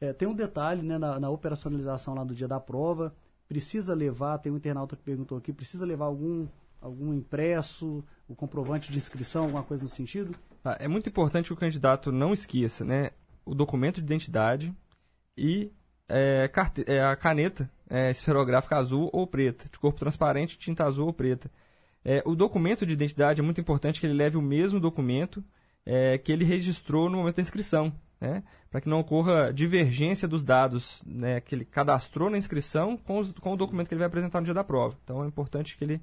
É, tem um detalhe né, na, na, operacionalização lá do dia da prova, precisa levar, tem um internauta que perguntou aqui, precisa levar algum, algum impresso, o comprovante de inscrição, alguma coisa no sentido? Ah, é muito importante que o candidato não esqueça né, o documento de identidade e é, carte, é, a caneta é, esferográfica azul ou preta, de corpo transparente, tinta azul ou preta. É, o documento de identidade é muito importante que ele leve o mesmo documento é, que ele registrou no momento da inscrição, né? para que não ocorra divergência dos dados né, que ele cadastrou na inscrição com, os, com, o documento que ele vai apresentar no dia da prova. Então é importante que ele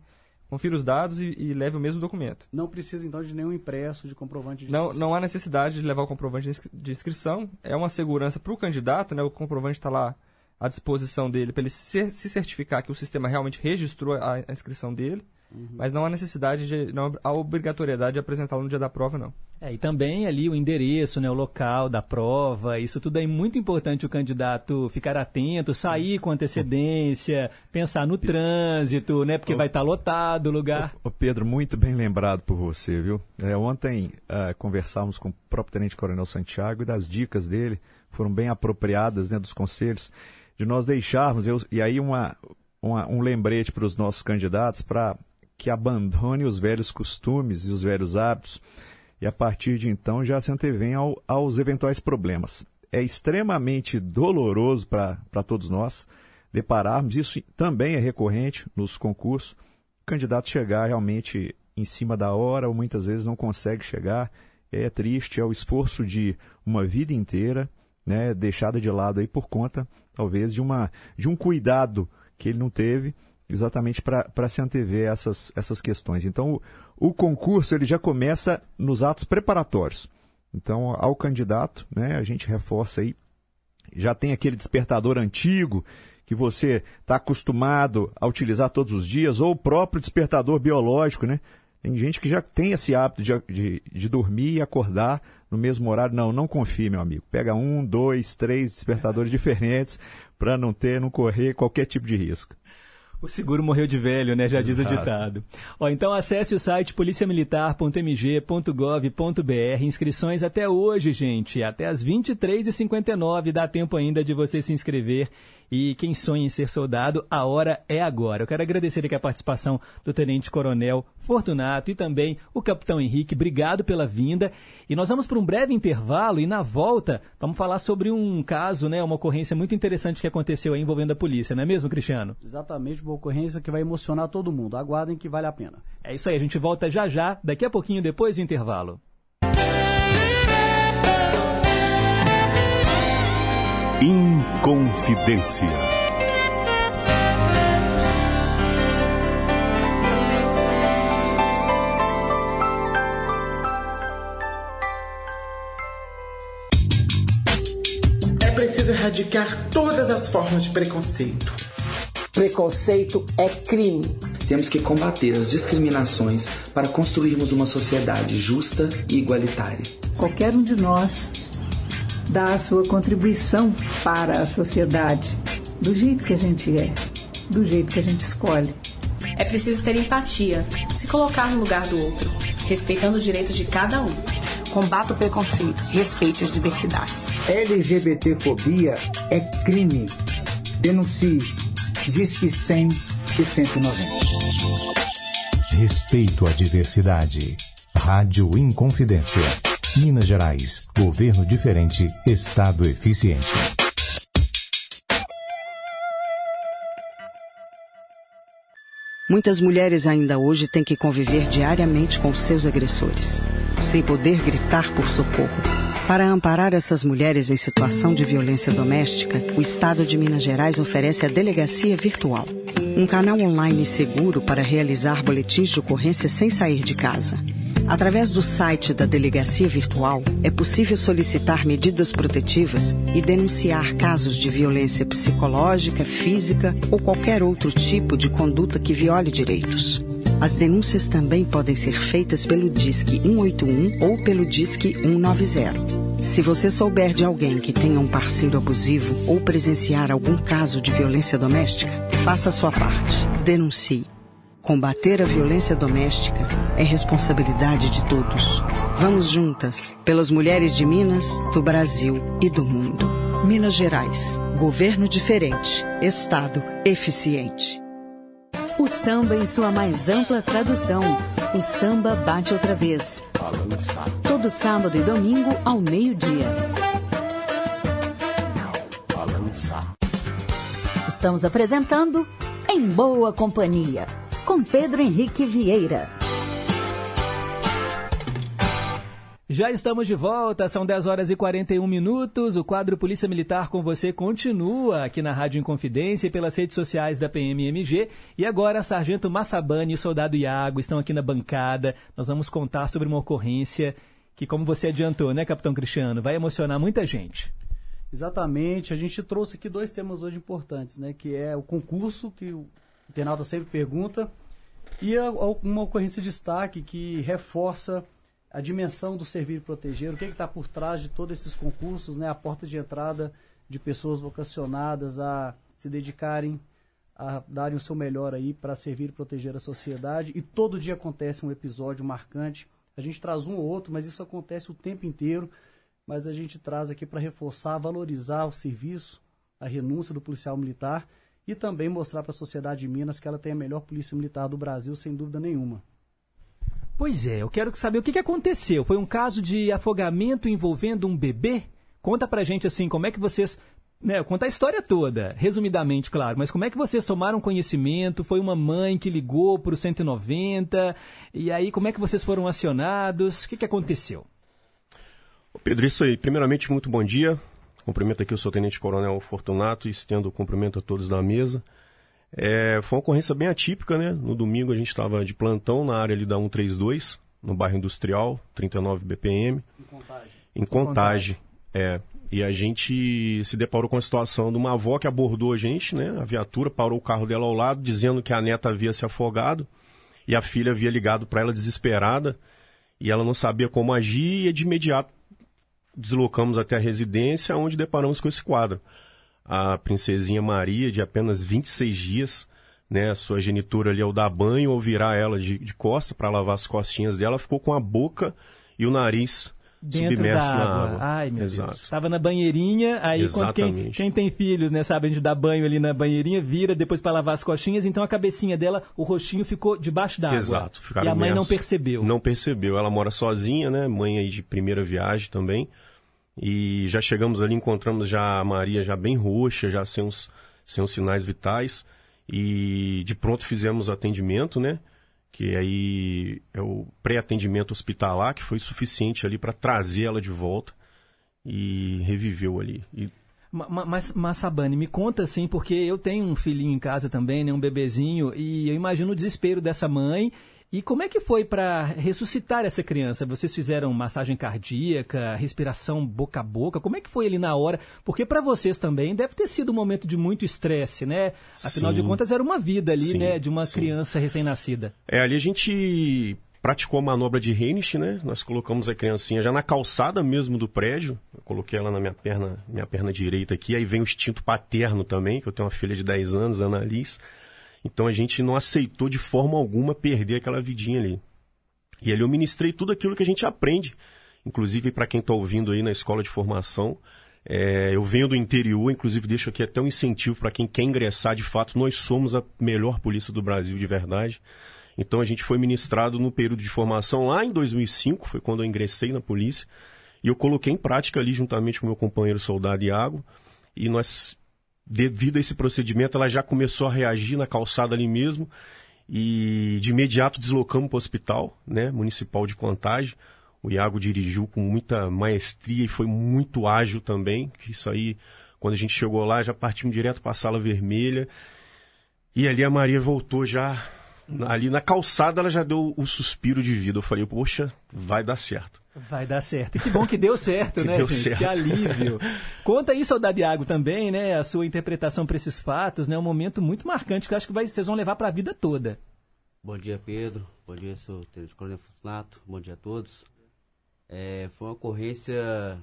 confira os dados e, e leve o mesmo documento. Não precisa então de nenhum impresso de comprovante de não, inscrição? Não há necessidade de levar o comprovante de inscrição. É uma segurança para o candidato, né? o comprovante está lá à disposição dele para ele se, se certificar que o sistema realmente registrou a, a inscrição dele. Uhum. Mas não há necessidade de, não há obrigatoriedade de apresentá-lo no dia da prova, não. É, e também ali o endereço, né, o local da prova, isso tudo é muito importante o candidato ficar atento, sair com antecedência, pensar no trânsito, né, porque vai estar tá lotado o lugar. O Pedro, muito bem lembrado por você, viu? É, ontem uh, conversávamos com o próprio Tenente Coronel Santiago e das dicas dele foram bem apropriadas, né, dos conselhos, de nós deixarmos, eu, e aí uma, uma um lembrete para os nossos candidatos para que abandone os velhos costumes e os velhos hábitos e a partir de então já se antevém ao, aos eventuais problemas. É extremamente doloroso para todos nós depararmos, isso também é recorrente nos concursos, o candidato chegar realmente em cima da hora ou muitas vezes não consegue chegar. É triste, é o esforço de uma vida inteira, né, deixada de lado aí por conta, talvez, de, uma, de um cuidado que ele não teve exatamente para se antever essas, essas questões. Então, o, o, concurso ele já começa nos atos preparatórios. Então, ao candidato, né, a gente reforça aí, já tem aquele despertador antigo que você está acostumado a utilizar todos os dias, ou o próprio despertador biológico, né? Tem gente que já tem esse hábito de, de, de dormir e acordar no mesmo horário. Não, não confie, meu amigo. Pega um, dois, três despertadores diferentes para não ter, não correr qualquer tipo de risco. O seguro morreu de velho, né? Já diz o ditado. Ó, então acesse o site policiamilitar.mg.gov.br. Inscrições até hoje, gente. Até às 23h59 dá tempo ainda de você se inscrever. E quem sonha em ser soldado, a hora é agora. Eu quero agradecer aqui a participação do Tenente Coronel Fortunato e também o Capitão Henrique. Obrigado pela vinda. E nós vamos para um breve intervalo e na volta vamos falar sobre um caso, né, uma ocorrência muito interessante que aconteceu aí envolvendo a polícia, não é mesmo, Cristiano? Exatamente, uma ocorrência que vai emocionar todo mundo. Aguardem que vale a pena. É isso aí, a gente volta já já, daqui a pouquinho depois do intervalo. Inconfidência. É preciso erradicar todas as formas de preconceito. Preconceito é crime. Temos que combater as discriminações para construirmos uma sociedade justa e igualitária. Qualquer um de nós dá a sua contribuição para a sociedade, do jeito que a gente é, do jeito que a gente escolhe. É preciso ter empatia, se colocar no lugar do outro, respeitando os direitos de cada um. Combata o preconceito, respeite as diversidades. LGBTfobia é crime. Denuncie. Disque 100 e 190. Respeito à diversidade. Rádio Inconfidência. Minas Gerais. Governo diferente. Estado eficiente. Muitas mulheres ainda hoje têm que conviver diariamente com seus agressores, sem poder gritar por socorro. Para amparar essas mulheres em situação de violência doméstica, o Estado de Minas Gerais oferece a Delegacia Virtual, um canal online seguro para realizar boletins de ocorrência sem sair de casa. Através do site da Delegacia Virtual, é possível solicitar medidas protetivas e denunciar casos de violência psicológica, física ou qualquer outro tipo de conduta que viole direitos. As denúncias também podem ser feitas pelo Disque 181 ou pelo Disque 190. Se você souber de alguém que tenha um parceiro abusivo ou presenciar algum caso de violência doméstica, faça a sua parte. Denuncie. Combater a violência doméstica é responsabilidade de todos. Vamos juntas, pelas mulheres de Minas, do Brasil e do mundo. Minas Gerais. Governo diferente. Estado eficiente. O samba em sua mais ampla tradução. O samba bate outra vez. Todo sábado e domingo ao meio-dia. Estamos apresentando Em Boa Companhia, com Pedro Henrique Vieira. Já estamos de volta, são 10 horas e 41 minutos. O quadro Polícia Militar com você continua aqui na Rádio Inconfidência e pelas redes sociais da PMMG. E agora, Sargento Massabani e o Soldado Iago estão aqui na bancada. Nós vamos contar sobre uma ocorrência que, como você adiantou, né, Capitão Cristiano, vai emocionar muita gente. Exatamente. A gente trouxe aqui dois temas hoje importantes, né? Que é o concurso, que o internauta sempre pergunta, e a, uma ocorrência de destaque que reforça a dimensão do servir e proteger, o que está por trás de todos esses concursos, né? A porta de entrada de pessoas vocacionadas a se dedicarem a darem o seu melhor aí para servir e proteger a sociedade. E todo dia acontece um episódio marcante. A gente traz um ou outro, mas isso acontece o tempo inteiro mas a gente traz aqui para reforçar, valorizar o serviço, a renúncia do policial militar e também mostrar para a sociedade de Minas que ela tem a melhor polícia militar do Brasil, sem dúvida nenhuma. Pois é, eu quero saber o que, que aconteceu. Foi um caso de afogamento envolvendo um bebê? Conta pra gente assim, como é que vocês. Né, conta a história toda, resumidamente, claro, mas como é que vocês tomaram conhecimento? Foi uma mãe que ligou para o 190? E aí, como é que vocês foram acionados? O que, que aconteceu? Pedro, isso aí. Primeiramente, muito bom dia. Cumprimento aqui o seu Tenente Coronel Fortunato e estendo o cumprimento a todos da mesa. É, foi uma ocorrência bem atípica, né? No domingo a gente estava de plantão na área ali da 132, no bairro Industrial, 39 BPM. Em contagem. Em contagem, é. E a gente se deparou com a situação de uma avó que abordou a gente, né? A viatura parou o carro dela ao lado, dizendo que a neta havia se afogado e a filha havia ligado para ela desesperada e ela não sabia como agir e de imediato deslocamos até a residência, onde deparamos com esse quadro. A princesinha Maria, de apenas 26 dias, né, sua genitora ali ao dar banho ou virar ela de, de costa para lavar as costinhas dela, ficou com a boca e o nariz Dentro submerso da na água. água. Ai, meu Exato. Deus. Tava na banheirinha, aí quando quem, quem tem filhos, né, sabe, a gente dá banho ali na banheirinha, vira depois para lavar as coxinhas, então a cabecinha dela, o rostinho ficou debaixo da água. Exato. E a mãe não percebeu. Não percebeu. Ela mora sozinha, né? Mãe aí de primeira viagem também. E já chegamos ali, encontramos já a Maria já bem roxa, já sem os, sem os sinais vitais. E de pronto fizemos o atendimento, né? Que aí é o pré-atendimento hospitalar, que foi suficiente ali para trazer ela de volta. E reviveu ali. E Ma- ma- Mas, mas Sabane, me conta assim, porque eu tenho um filhinho em casa também, né, um bebezinho, e eu imagino o desespero dessa mãe. E como é que foi para ressuscitar essa criança? Vocês fizeram massagem cardíaca, respiração boca a boca? Como é que foi ali na hora? Porque para vocês também deve ter sido um momento de muito estresse, né? Afinal Sim. de contas era uma vida ali, Sim, né, de uma sim. criança recém-nascida. É, ali a gente praticou a manobra de Heinisch, né? Nós colocamos a criancinha já na calçada mesmo do prédio. Eu coloquei ela na minha perna, minha perna direita aqui. Aí vem o instinto paterno também, que eu tenho uma filha de 10 anos, Ana Alice. Então a gente não aceitou de forma alguma perder aquela vidinha ali. E ali eu ministrei tudo aquilo que a gente aprende. Inclusive, para quem está ouvindo aí na escola de formação, é, eu venho do interior, inclusive deixo aqui até um incentivo para quem quer ingressar de fato. Nós somos a melhor polícia do Brasil de verdade. Então a gente foi ministrado no período de formação lá em 2005, foi quando eu ingressei na polícia. E eu coloquei em prática ali juntamente com meu companheiro soldado Iago. E nós, devido a esse procedimento, ela já começou a reagir na calçada ali mesmo. E de imediato deslocamos para o hospital né, municipal de Contagem. O Iago dirigiu com muita maestria e foi muito ágil também. Que isso aí, quando a gente chegou lá, já partimos direto para a sala vermelha. E ali a Maria voltou já. Ali na calçada ela já deu o suspiro de vida. Eu falei, poxa, vai dar certo. Vai dar certo. E que bom que deu certo, Que né, deu gente? certo. Que alívio. Conta aí, Saudade Iago, também, né? A sua interpretação para esses fatos, né? Um momento muito marcante que eu acho que vai- vocês vão levar para a vida toda. Bom dia, Pedro. Bom dia, seu Tenente Coronel Fortunato. Bom dia a todos. É, foi uma ocorrência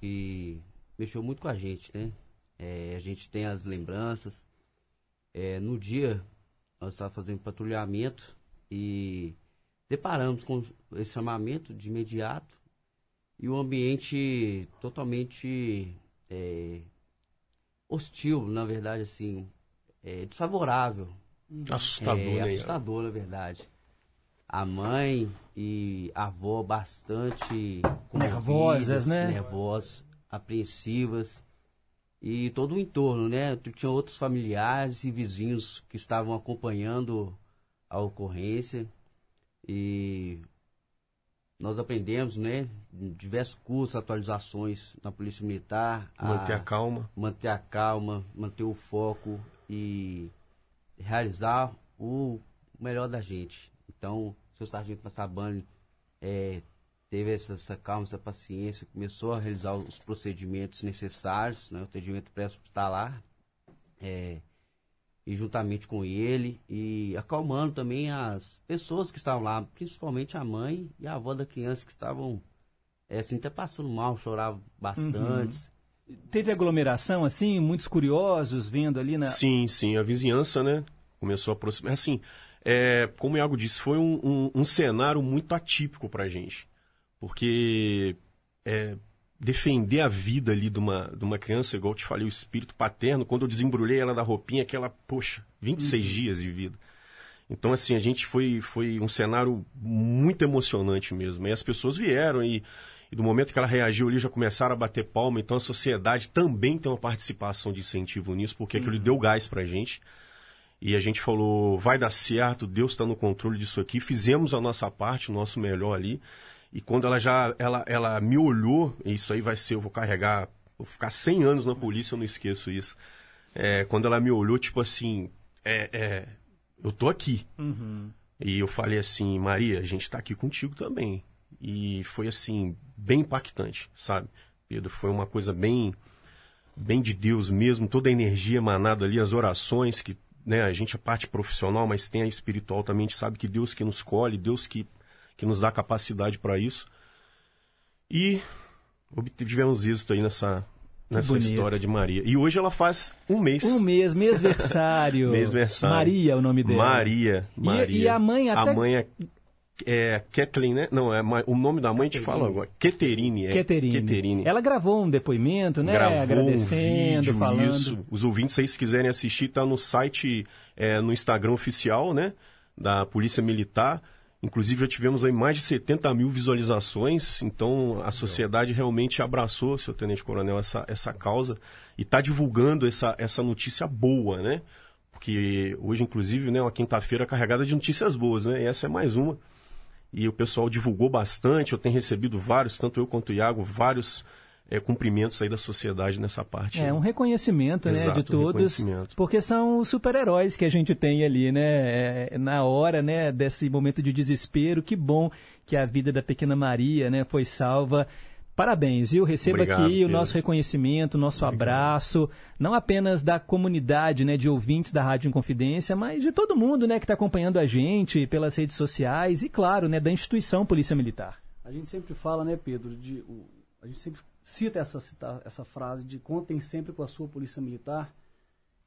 que mexeu muito com a gente, né? É, a gente tem as lembranças. É, no dia, nós estávamos fazendo patrulhamento e deparamos com esse chamamento de imediato e o ambiente totalmente é, hostil, na verdade, assim, é, desfavorável. Assustador, é, né, assustador, na verdade. A mãe e a avó bastante Nervosas, né? Nervosas, apreensivas. E todo o entorno, né? Tu tinha outros familiares e vizinhos que estavam acompanhando a ocorrência. E nós aprendemos, né? Diversos cursos, atualizações na Polícia Militar. Manter a calma. Manter a calma, manter o foco e realizar o melhor da gente. Então, o seu sargento Massabane é, teve essa, essa calma, essa paciência, começou a realizar os procedimentos necessários, né, o atendimento pré-hospitalar, é, e juntamente com ele, e acalmando também as pessoas que estavam lá, principalmente a mãe e a avó da criança que estavam, é, assim, até passando mal, choravam bastante. Teve aglomeração, assim, muitos curiosos vendo ali na. Sim, sim, a vizinhança, né? Começou a aproximar. Assim, é, como o Iago disse, foi um, um, um cenário muito atípico pra gente. Porque é, defender a vida ali de uma, de uma criança, igual eu te falei, o espírito paterno, quando eu desembrulhei ela da roupinha, aquela, poxa, 26 dias de vida. Então, assim, a gente foi, foi um cenário muito emocionante mesmo. E as pessoas vieram e, e do momento que ela reagiu ali, já começaram a bater palma. Então, a sociedade também tem uma participação de incentivo nisso, porque aquilo deu gás pra gente. E a gente falou, vai dar certo, Deus está no controle disso aqui. Fizemos a nossa parte, o nosso melhor ali. E quando ela já, ela, ela me olhou, isso aí vai ser, eu vou carregar, vou ficar 100 anos na polícia, eu não esqueço isso. É, quando ela me olhou, tipo assim, é, é, eu tô aqui. Uhum. E eu falei assim, Maria, a gente tá aqui contigo também. E foi assim, bem impactante, sabe? Pedro, foi uma coisa bem, bem de Deus mesmo, toda a energia emanada ali, as orações que, né, a gente é parte profissional, mas tem a espiritual também, a gente sabe que Deus que nos colhe, Deus que, que nos dá capacidade para isso. E obtivemos êxito aí nessa, nessa bonito. história de Maria. E hoje ela faz um mês. Um mês, mêsversário. Mêsversário. Maria é o nome dela. Maria. E- Maria. e a mãe até- A mãe é, é Kathleen, né? Não, é o nome da mãe te fala agora. Keterine. É. Keterine. Keterine. Ela gravou um depoimento, né? Gravou Agradecendo, um vídeo, falando. isso. Os ouvintes aí, se quiserem assistir, tá no site, é, no Instagram oficial, né? Da Polícia Militar. Inclusive, já tivemos aí mais de 70 mil visualizações. Então, a sociedade realmente abraçou, seu Tenente Coronel, essa, essa causa. E está divulgando essa, essa notícia boa, né? Porque hoje, inclusive, né, uma quinta-feira carregada de notícias boas, né? E essa é mais uma e o pessoal divulgou bastante. Eu tenho recebido vários, tanto eu quanto o Iago, vários é, cumprimentos aí da sociedade nessa parte. É um reconhecimento, né, Exato, de um todos, reconhecimento. porque são os super-heróis que a gente tem ali, né, é, na hora, né, desse momento de desespero. Que bom que a vida da pequena Maria, né, foi salva. Parabéns, viu? Receba Obrigado, aqui o Pedro. nosso reconhecimento, o nosso abraço, não apenas da comunidade, né, de ouvintes da Rádio Inconfidência, mas de todo mundo, né, que está acompanhando a gente pelas redes sociais e, claro, né, da instituição Polícia Militar. A gente sempre fala, né, Pedro, de, o- a gente sempre cita essa, cita- essa frase de contem sempre com a sua polícia militar.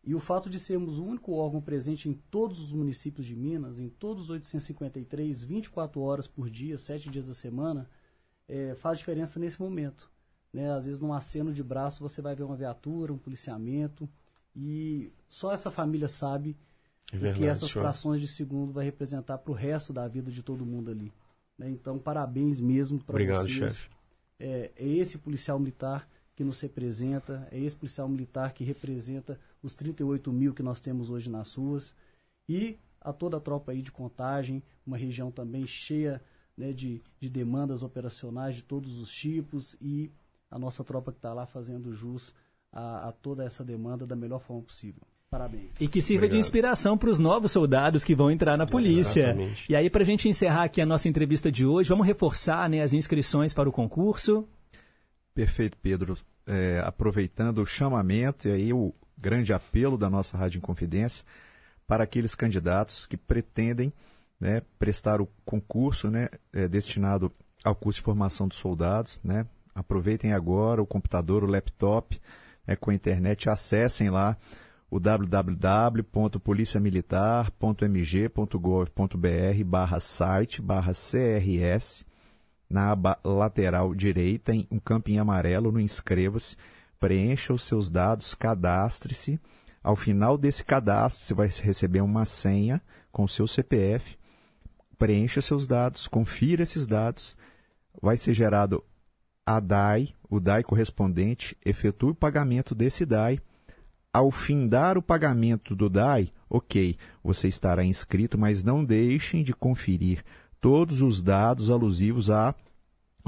E o fato de sermos o único órgão presente em todos os municípios de Minas, em todos os 853, 24 horas por dia, 7 dias da semana, eh, faz diferença nesse momento. Né? Às vezes, num aceno de braço, você vai ver uma viatura, um policiamento, e só essa família sabe É o verdade, que essas senhor. frações de segundo vai representar para o resto da vida de todo mundo ali. né? Então, parabéns mesmo para Obrigado, vocês. chefe. É, é esse policial militar que nos representa, é esse policial militar que representa os 38 mil que nós temos hoje nas ruas e a toda a tropa aí de contagem, uma região também cheia né, de, de demandas operacionais de todos os tipos e a nossa tropa que está lá fazendo jus a, a toda essa demanda da melhor forma possível. Parabéns. E que sirva de Obrigado. inspiração para os novos soldados que vão entrar na polícia. Exatamente. E aí, para a gente encerrar aqui a nossa entrevista de hoje, vamos reforçar né, as inscrições para o concurso. Perfeito, Pedro. É, aproveitando o chamamento e aí o grande apelo da nossa Rádio Inconfidência para aqueles candidatos que pretendem né, prestar o concurso né, é, destinado ao curso de formação dos soldados. Né? Aproveitem agora o computador, o laptop né, com a internet, acessem lá o www.policiamilitar.mg.gov.br barra site barra CRS na aba lateral direita, em um campinho amarelo, no inscreva-se, preencha os seus dados, cadastre-se. Ao final desse cadastro, você vai receber uma senha com o seu CPF. Preencha seus dados, confira esses dados. Vai ser gerado a DAI, o DAI correspondente, efetue o pagamento desse DAI. Ao findar o pagamento do DAI, ok, você estará inscrito, mas não deixem de conferir todos os dados alusivos ao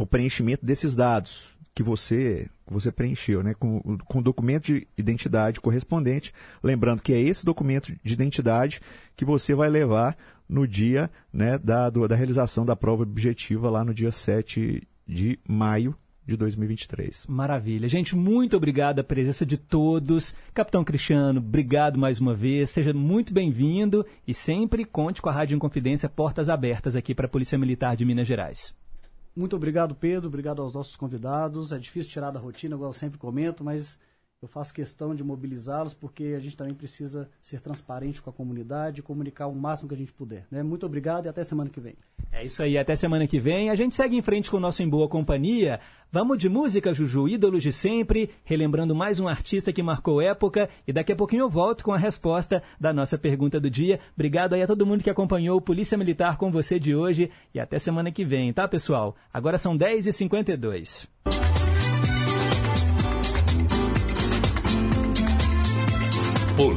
preenchimento desses dados que você, você preencheu, né? com, com o documento de identidade correspondente. Lembrando que é esse documento de identidade que você vai levar no dia né, da, do- da realização da prova objetiva, lá no dia 7 de maio de 2023. Maravilha. Gente, muito obrigado a presença de todos. Capitão Cristiano, obrigado mais uma vez. Seja muito bem-vindo e sempre conte com a Rádio Inconfidência, portas abertas aqui para a Polícia Militar de Minas Gerais. Muito obrigado, Pedro. Obrigado aos nossos convidados. É difícil tirar da rotina, igual eu sempre comento, mas eu faço questão de mobilizá-los porque a gente também precisa ser transparente com a comunidade e comunicar o máximo que a gente puder. né? Muito obrigado e até semana que vem. É isso aí, até semana que vem. A gente segue em frente com o nosso Em Boa Companhia. Vamos de música, Juju, ídolos de sempre, relembrando mais um artista que marcou época. E daqui a pouquinho eu volto com a resposta da nossa pergunta do dia. Obrigado aí a todo mundo que acompanhou o Polícia Militar com você de hoje. E até semana que vem, tá, pessoal? Agora são 10h52.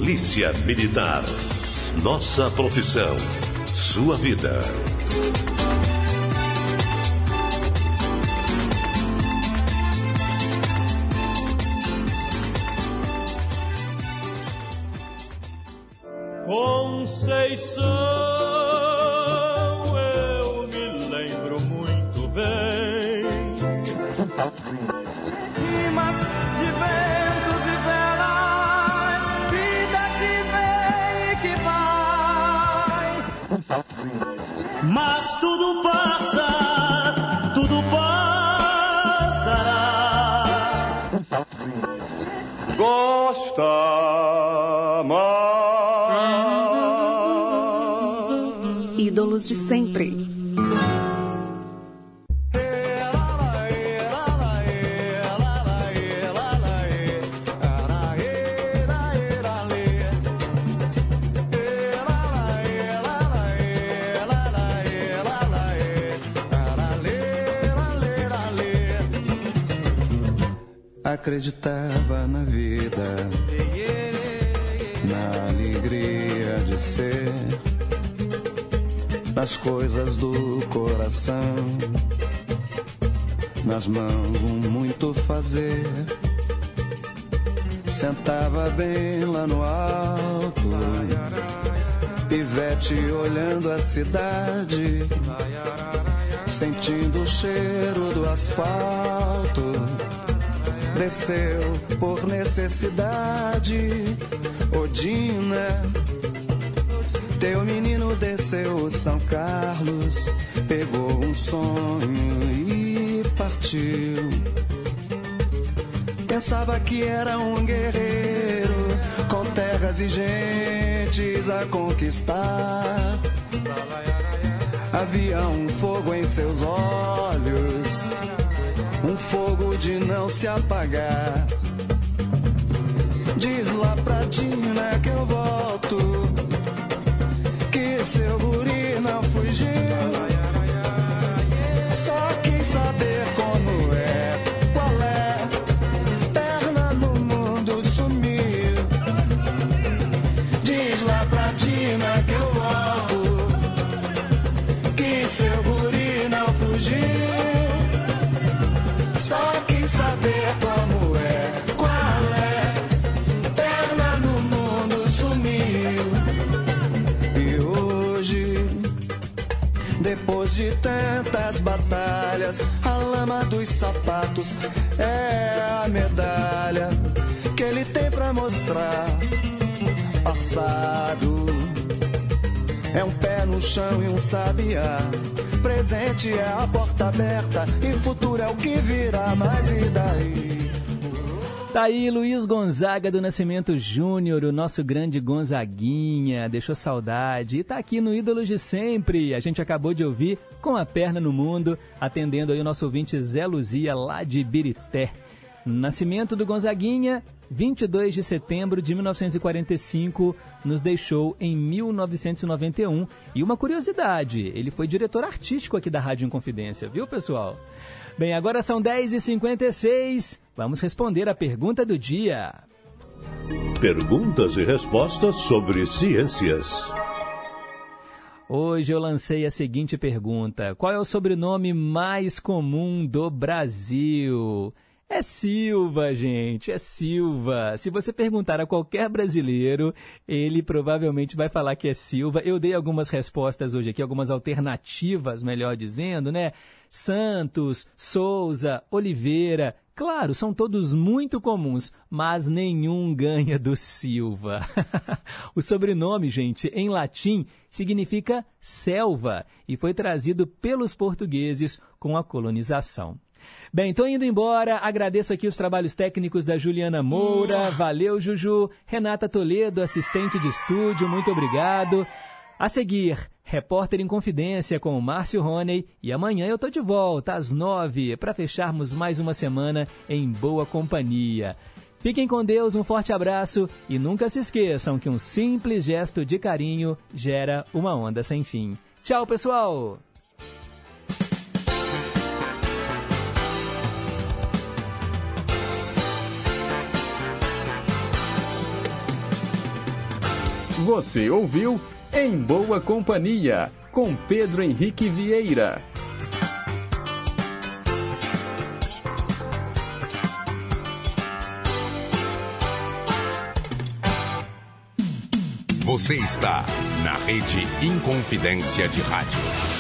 Polícia Militar. Nossa profissão. Sua vida. Conceição, eu me lembro muito bem. Mas tudo passa, tudo passará. gosta mais. Ídolos de sempre. Acreditava na vida, na alegria de ser, nas coisas do coração, nas mãos um muito fazer. Sentava bem lá no alto, pivete olhando a cidade, sentindo o cheiro do asfalto desceu por necessidade. Odina, teu menino desceu São Carlos, pegou um sonho e partiu. Pensava que era um guerreiro com terras e gentes a conquistar. Havia um fogo em seus olhos um fogo de não se apagar. De tantas batalhas, a lama dos sapatos é a medalha que ele tem pra mostrar. Passado é um pé no chão e um sabiá. Presente é a porta aberta e futuro é o que virá, mas e daí? Tá aí Luiz Gonzaga do Nascimento Júnior, o nosso grande Gonzaguinha, deixou saudade e tá aqui no Ídolos de Sempre. A gente acabou de ouvir com a perna no mundo, atendendo aí o nosso ouvinte Zé Luzia lá de Birité. Nascimento do Gonzaguinha, 22 de setembro de 1945, nos deixou em 1991. E uma curiosidade, ele foi diretor artístico aqui da Rádio Inconfidência, viu pessoal? Bem, agora são 10h56, vamos responder a pergunta do dia. Perguntas e respostas sobre ciências. Hoje eu lancei a seguinte pergunta: Qual é o sobrenome mais comum do Brasil? É Silva, gente, é Silva. Se você perguntar a qualquer brasileiro, ele provavelmente vai falar que é Silva. Eu dei algumas respostas hoje aqui, algumas alternativas, melhor dizendo, né? Santos, Souza, Oliveira. Claro, são todos muito comuns, mas nenhum ganha do Silva. o sobrenome, gente, em latim, significa selva e foi trazido pelos portugueses com a colonização. Bem, estou indo embora. Agradeço aqui os trabalhos técnicos da Juliana Moura. Valeu, Juju. Renata Toledo, assistente de estúdio, muito obrigado. A seguir, Repórter em Confidência com o Márcio Roney. E amanhã eu tô de volta às nove para fecharmos mais uma semana em boa companhia. Fiquem com Deus, um forte abraço e nunca se esqueçam que um simples gesto de carinho gera uma onda sem fim. Tchau, pessoal! Você ouviu Em Boa Companhia, com Pedro Henrique Vieira. Você está na Rede Inconfidência de Rádio.